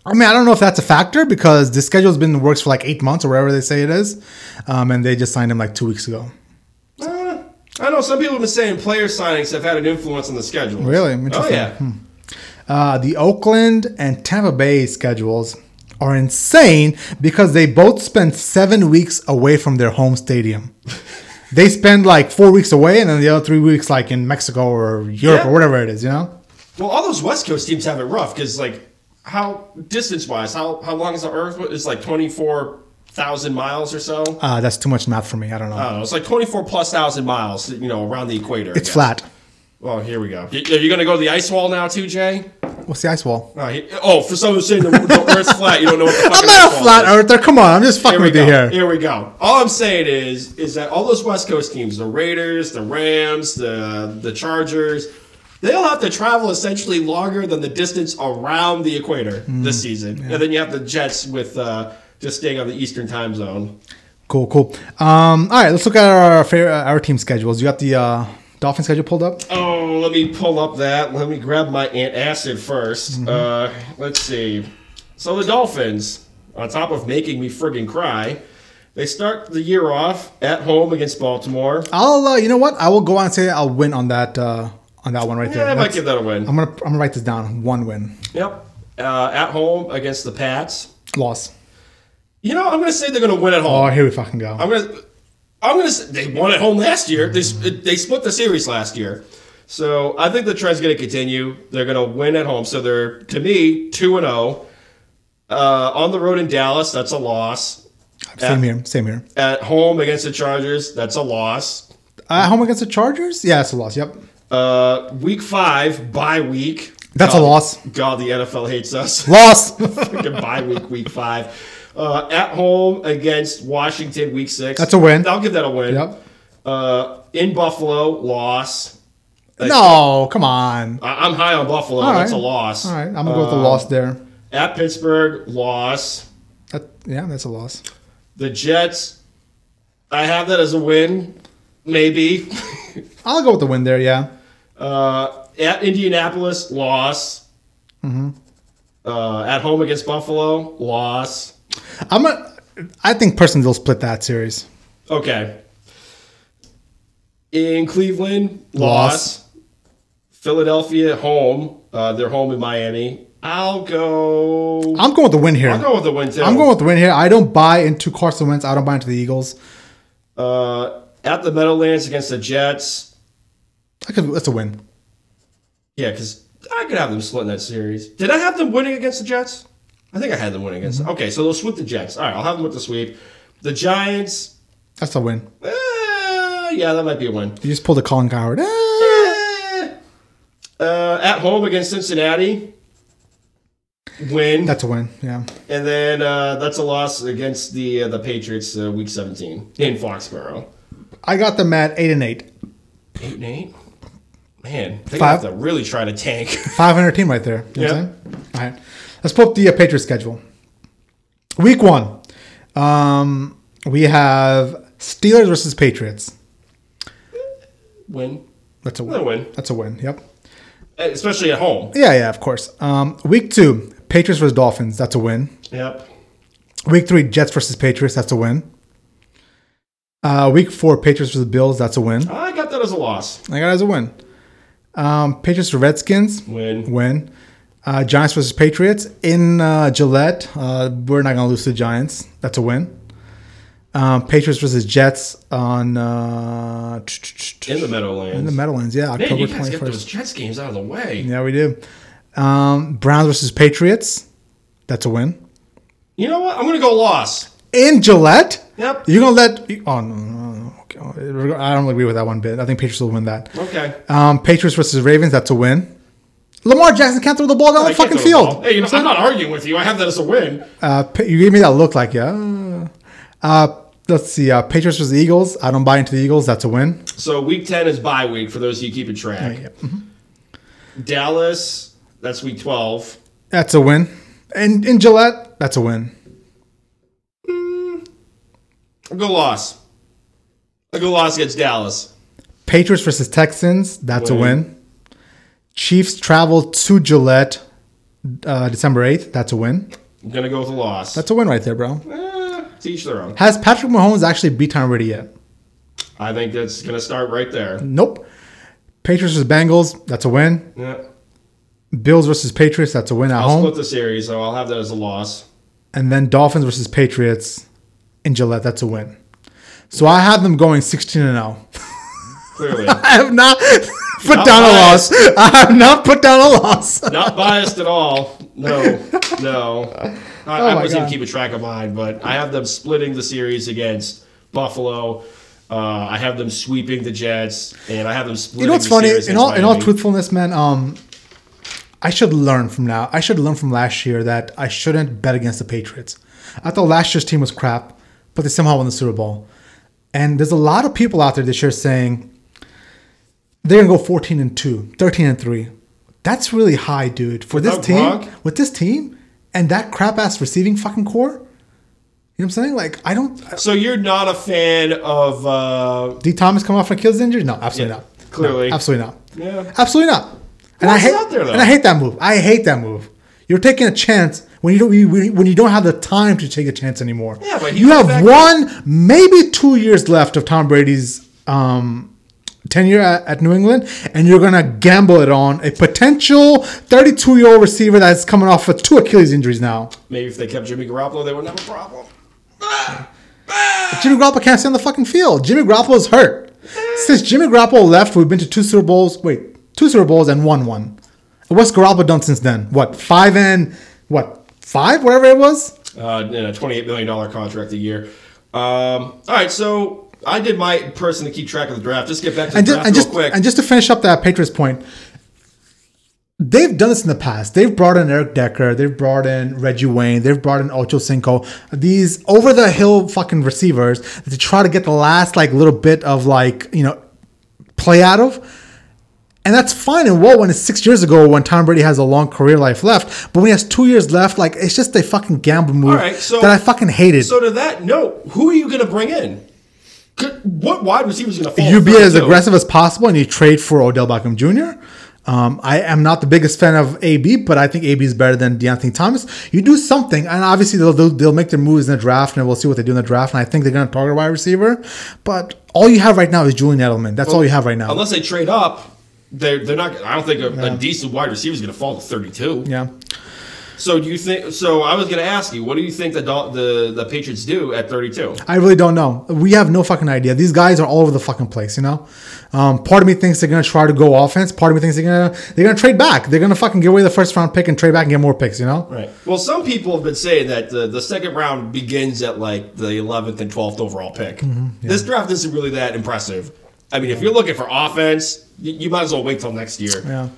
I mean, I don't know if that's a factor because the schedule's been in the works for like eight months or whatever they say it is, um, and they just signed him like two weeks ago. I know some people have been saying player signings have had an influence on the schedule. Really? Oh yeah. Uh, the Oakland and Tampa Bay schedules are insane because they both spend seven weeks away from their home stadium. they spend like four weeks away and then the other three weeks like in Mexico or Europe Yeah. or whatever it is, you know? Well, all those West Coast teams have it rough because, like, how distance wise, how how long is the Earth? It's like twenty four thousand miles or so. Uh, that's too much math for me. I don't know. I don't know. It's like twenty four plus thousand miles. You know, around the equator. It's flat. Well, here we go. Y- Are you going to go to the ice wall now, too, Jay? What's the ice wall? Oh, he- oh, for someone saying the, the Earth's flat, you don't know what the I'm not a flat is. earther. Come on, I'm just fucking with you here. Here we go. All I'm saying is, is that all those West Coast teams, the Raiders, the Rams, the the Chargers, they all have to travel essentially longer than the distance around the equator Mm, this season. And then you have the Jets with uh, just staying on the Eastern time zone. Cool, cool. Um, all right, let's look at our fair, our team schedules. You got the uh, Dolphin schedule pulled up? Oh, let me pull up that. Let me grab my antacid 1st Mm-hmm. Uh, let's see. So the Dolphins, on top of making me friggin' cry, they start the year off at home against Baltimore. I'll, uh, you know what? I will go on and say I'll win on that uh, on that one right Yeah, there. I might That's- give that a win. I'm gonna I'm gonna write this down. One win, Yep. Uh, at home against the Pats. loss. You know, I'm gonna say they're gonna win at home. Oh, here we fucking go. I'm gonna, I'm gonna. Say, they won at home last year. They they split the series last year, so I think the trend's gonna continue. They're gonna win at home. So they're to me two and zero. Uh, on the road in Dallas, that's a loss. Same here. Same here. At home against the Chargers, that's a loss. At home against the Chargers? Yeah, it's a loss. Yep. Uh, week five, bye week. That's a loss. God, the NFL hates us. Loss. Freaking bye week, week five. Uh, at home against Washington, week six. That's a win. I'll give that a win. yep. Uh, in Buffalo, loss. No, come on. I- I'm high on Buffalo. All That's right. a loss. All right, I'm gonna go with the Uh, loss there. At Pittsburgh, loss. That, yeah, that's a loss. The Jets, I have that as a win, maybe. I'll go with the win there. Yeah. Uh, at Indianapolis, loss. Mm-hmm. Uh, at home against Buffalo, loss. I'm a. I think personally they'll split that series. Okay. In Cleveland, Loss. loss. Philadelphia, home. Uh, they're home in Miami. I'll go. I'm going with the win here. I'll go with the win too. I'm going with the win here. I don't buy into Carson Wentz. I don't buy into the Eagles. uh, at the Meadowlands against the Jets. I could, that's a win. Yeah, because I could have them splitting that series. Did I have them winning against the Jets? I think I had them winning against. Mm-hmm. Okay, so they'll sweep the Jets. All right, I'll have them with the sweep. The Giants. That's a win. eh, yeah, that might be a win. You just pulled a Colin Cowherd. Eh. Eh. Uh, at home against Cincinnati. Win. That's a win. Yeah. And then uh, that's a loss against the uh, the Patriots uh, week 17 in Foxborough. I got them at eight and eight. Eight and eight. Man, they Five. have to really try to tank. 500 team right there. You know what Yeah. All right. Let's pull up the uh, Patriots schedule. Week one. Um, we have Steelers versus Patriots. win, That's a Another win. win, That's a win. Yep. especially at home. Yeah, yeah, of course. Um, week two, Patriots versus Dolphins. That's a win. Yep. Week three, Jets versus Patriots. That's a win. Uh, week four, Patriots versus Bills. That's a win. I got that as a loss. I got it as a win. Um, Patriots Redskins. Win. Win. Uh, Giants versus Patriots in uh, Gillette. Uh, we're not gonna lose to the Giants. That's a win. Um, Patriots versus Jets on uh, In the Meadowlands. in the Meadowlands. Yeah, Man, October you guys twenty get those. Jets games out of the way. Yeah, we do. Um, Browns versus Patriots. That's a win. You know what? I'm gonna go loss. In Gillette. Yep. You're gonna let? Oh no, no, no. Okay. I don't agree with that one bit. I think Patriots will win that. Okay. Um, Patriots versus Ravens. That's a win. Lamar Jackson can't throw the ball down the fucking throw the field. Hey, you know, I'm not arguing with you. I have that as a win. Uh, you gave me that look like yeah. Uh, let's see. Uh, Patriots versus Eagles. I don't buy into the Eagles. That's a win. So week 10 is bye week for those of you keeping track. Yeah. Dallas, that's week 12. That's a win. And in Gillette, that's a win. I'll go loss. I'll loss against Dallas. Patriots versus Texans. That's Win. a win. Chiefs travel to Gillette uh, December eighth. That's a win. I'm going to go with a loss. That's a win right there, bro. Eh, to each their own. Has Patrick Mahomes actually beat Tom Brady yet? I think that's going to start right there. Nope. Patriots versus Bengals. That's a win. Yeah. Bills versus Patriots. That's a win at I'll home. split the series, so I'll have that as a loss. and then Dolphins versus Patriots in Gillette. That's a win. So I have them going 16 and 0. Clearly, I have not put Not down biased. a loss. I have not put down a loss. not biased at all. No, no. I, Oh I wasn't God. keeping track of mine, but I have them splitting the series against Buffalo. Uh, I have them sweeping the Jets, and I have them splitting. You know what's funny? In all in all truthfulness, man, um, I should learn from now. I should learn from last year that I shouldn't bet against the Patriots. I thought last year's team was crap, but they somehow won the Super Bowl. And there's a lot of people out there this year saying they're gonna go 14 and 2, 13 and 3. That's really high, dude. For Without this team, Gronk? with this team and that crap ass receiving fucking core. You know what I'm saying? Like I don't So you're not a fan of? Uh, D. Thomas come off an Achilles injury? No, absolutely Yeah, not. clearly. No, absolutely not. Yeah. Absolutely not. And I hate out there, and I hate that move. I hate that move. You're taking a chance when you don't you- when you don't have the time to take a chance anymore. Yeah, but you have one, maybe two years left of Tom Brady's um, tenure at, at New England, and you're gonna gamble it on a potential 32 year old receiver that's coming off of two Achilles injuries now. maybe if they kept Jimmy Garoppolo, they wouldn't have a problem. Jimmy Garoppolo can't stay on the fucking field. Jimmy Garoppolo's hurt. Since Jimmy Garoppolo left, we've been to two Super Bowls. Wait, two Super Bowls and one one. What's Garoppolo done since then? What five and what five? Whatever it was. uh, in a $28 million contract a year. Um, all right, so I did my person to keep track of the draft. Just get back to the just draft and real just quick. and just to finish up that Patriots point, they've done this in the past. They've brought in Eric Decker. They've brought in Reggie Wayne. They've brought in Ocho Cinco. These over the hill fucking receivers to try to get the last like little bit of like you know play out of. And that's fine and well when it's six years ago when Tom Brady has a long career life left. But when he has two years left, like it's just a fucking gamble move right, so- that I fucking hated. so to that note, who are you going to bring in? What wide receiver is going to fall? you be as 32? aggressive as possible and you trade for Odell Beckham Jr. Um, I am not the biggest fan of AB, but I think AB is better than Deontay Thomas. You do something, and obviously they'll, they'll, they'll make their moves in the draft, and we'll see what they do in the draft. And I think they're going to target wide receiver. But all you have right now is Julian Edelman. That's all you have right now. Unless they trade up, they're, they're not. I don't think a, a decent wide receiver is going to fall to 32. yeah. So do you think? So I was going to ask you, what do you think the the the Patriots do at 32? I really don't know. We have no fucking idea. These guys are all over the fucking place, you know. Um, part of me thinks they're gonna try to go offense. Part of me thinks they're gonna they're gonna trade back. They're gonna fucking give away the first round pick and trade back and get more picks, you know. Right. Well, some people have been saying that the, the second round begins at like the 11th and 12th overall pick. Mm-hmm. This draft isn't really that impressive. I mean, if you're looking for offense, you, might as well wait till next year. Yeah.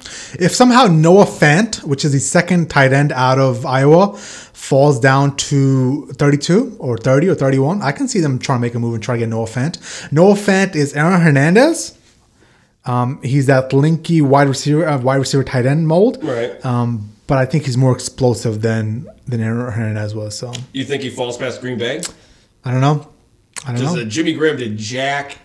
If somehow Noah Fant, which is the second tight end out of Iowa, falls down to 32 or 30 or 31, I can see them trying to make a move and try to get Noah Fant. Noah Fant is Aaron Hernandez. Um, he's that linky wide receiver, uh, wide receiver tight end mold. Right. Um, but I think he's more explosive than than Aaron Hernandez was. So You think he falls past Green Bay? I don't know. I don't Because know. uh, Jimmy Graham did Jack.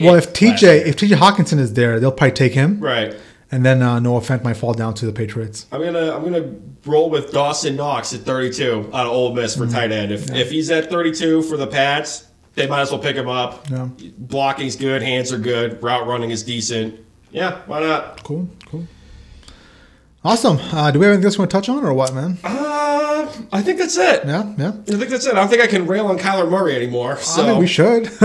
Well, if TJ if TJ Hockenson is there, they'll probably take him, Right. and then uh, Noah Fant might fall down to the Patriots. I'm gonna I'm gonna roll with Dawson Knox at 32 out of Ole Miss Mm-hmm. for tight end. If if he's at 32 for the Pats, they might as well pick him up. Yeah. Blocking's good, hands are good, route running is decent. Yeah, why not? Cool, cool. Awesome. Uh, do we have anything else we want to touch on, or what, man? Uh, I think that's it. Yeah, yeah. I think that's it. I don't think I can rail on Kyler Murray anymore. So I think we should.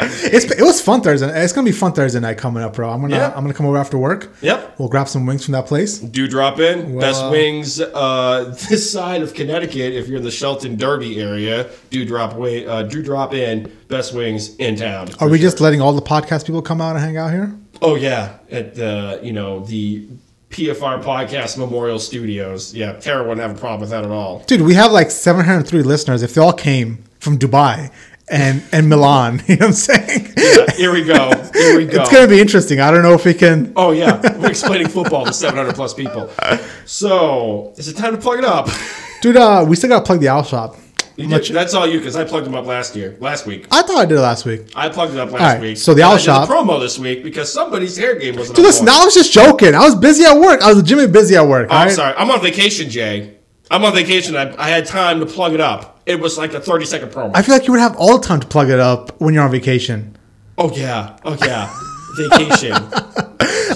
it's it was fun Thursday. It's gonna be fun Thursday night coming up, bro. I'm gonna Yeah. I'm gonna come over after work. Yep. We'll grab some wings from that place. Do drop in. Well, Best uh, wings uh, this side of Connecticut. If you're in the Shelton Derby area, do drop way. Uh, do drop in. Best wings in town. Are we just letting all the podcast people come out and hang out here? Oh yeah, at the you know the PFR Podcast Memorial Studios. Yeah, Tara wouldn't have a problem with that at all. Dude, we have like 703 listeners. If they all came from Dubai and and Milan, you know what I'm saying? Yeah, here we go. Here we go. It's gonna be interesting. I don't know if we can. Oh yeah, we're explaining football to 700 plus people. So is it time to plug it up? Dude, uh, we still gotta plug the owl shop. You I'm did- that's all you because I plugged them up last year, last week. I thought I did it last week. I plugged it up last right, week. so the owl I did shop- promo this week because somebody's hair game wasn't. Dude, listen. I was just joking. I was busy at work. I was legitimately busy at work. Oh, I'm right? sorry. I'm on vacation, Jay. I'm on vacation. I, I had time to plug it up. It was like a 30 second promo. I feel like you would have all the time to plug it up when you're on vacation. oh yeah. Oh yeah. vacation.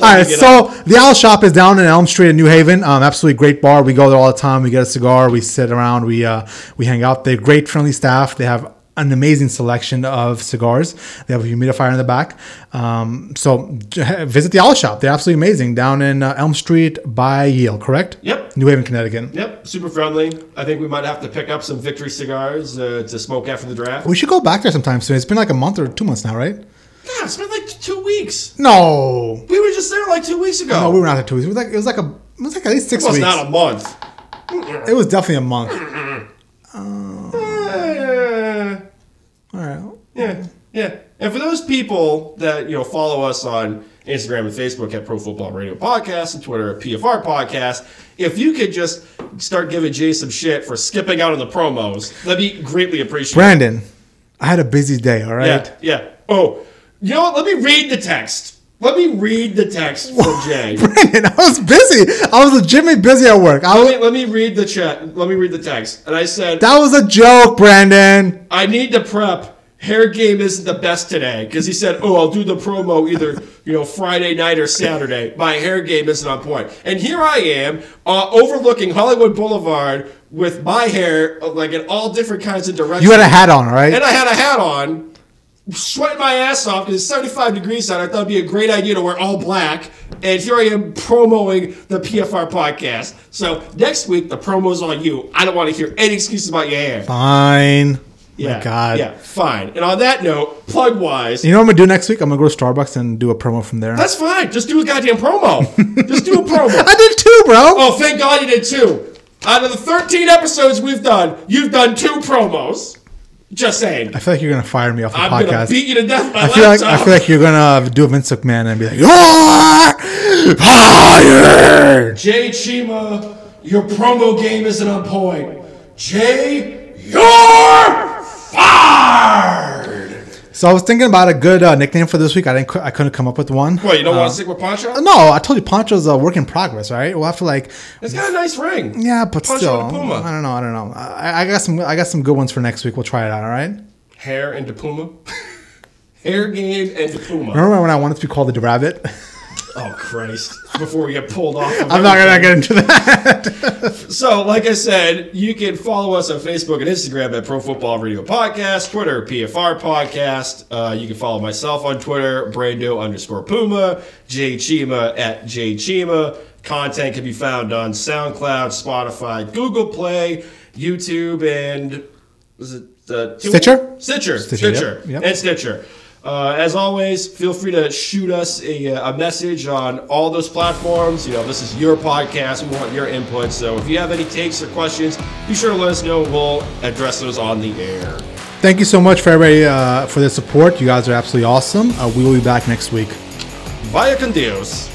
All right, so the Owl Shop is down in Elm Street in New Haven. Um, absolutely great bar. We go there all the time. We get a cigar. We sit around. We uh, we hang out. They're great, friendly staff. They have an amazing selection of cigars. They have a humidifier in the back. Um, so visit the Owl Shop. They're absolutely amazing down in uh, Elm Street by Yale. Correct? Yep. New Haven, Connecticut. Yep, super friendly. I think we might have to pick up some Victory cigars uh, to smoke after the draft. We should go back there sometime soon. It's been like a month or two months now, right? God, it's been like two weeks. No. We were just there like two weeks ago. No, we were not there two weeks. It was like it was like a it was like at least six it was weeks. not a month. it was definitely a month. Uh, All right. yeah, yeah. And for those people that you know follow us on Instagram and Facebook at Pro Football Radio Podcast and Twitter at PFR Podcast, if you could just start giving Jay some shit for skipping out on the promos, that'd be greatly appreciated. Brandon, I had a busy day. All right. Yeah, yeah. Oh, you know what? Let me read the text. Let me read the text from Jay. Brandon, I was busy. I was legitimately busy at work. I Let was, me, let me read the chat. Let me read the text. And I said, that was a joke, Brandon. I need to prep. Hair game isn't the best today because he said, "Oh, I'll do the promo either you know Friday night or Saturday." My hair game isn't on point, and here I am uh, overlooking Hollywood Boulevard with my hair uh, like in all different kinds of directions. You had a hat on, right? and I had a hat on, sweating my ass off because it's 75 degrees out. I thought it'd be a great idea to wear all black. And here I am promoing the PFR podcast. So next week, the promo's on you. I don't want to hear any excuses about your hair. Fine. Yeah. My God. Yeah, fine. And on that note, plug wise, You know what I'm gonna do next week? I'm gonna go to Starbucks and do a promo from there. that's fine. Just do a goddamn promo. Just do a promo. I did two, bro. Oh, thank God you did two. Out of the 13 episodes we've done, you've done two promos. Just saying. I feel like you're gonna fire me off the I'm gonna podcast. beat you to death I feel like. I feel like you're gonna do a Vince McMahon and be like, "You're fired." Jay Chima, your promo game isn't on point. Jay, you're fired. So I was thinking about a good uh, nickname for this week. I didn't. I couldn't come up with one. What, you don't Uh, want to stick with Poncho? No, I told you Poncho's a work in progress. Right? We'll have to like. It's got a nice ring. Yeah, but Poncho still, Puma. I don't know. I don't know. I, I got some. I got some good ones for next week. We'll try it out. All right. Hair and Puma. Hair game and Puma. Remember when I wanted to be called the Rabbit? Oh Christ! Before we get pulled off. Of I'm not gonna get into that. So, like I said, you can follow us on Facebook and Instagram at Pro Football Radio Podcast, Twitter, PFR Podcast. Uh, you can follow myself on Twitter, Brando underscore Puma, J Chima at J Chima. Content can be found on SoundCloud, Spotify, Google Play, YouTube, and was it uh, Stitcher? Stitcher, Stitcher, Stitcher, yep, yep. and Stitcher. Uh, as always, feel free to shoot us a, uh, a message on all those platforms. You know, this is your podcast. We want your input. So if you have any takes or questions, be sure to let us know. We'll address those on the air. Thank you so much for everybody uh, for the support. You guys are absolutely awesome. Uh, we will be back next week. Vaya con Dios.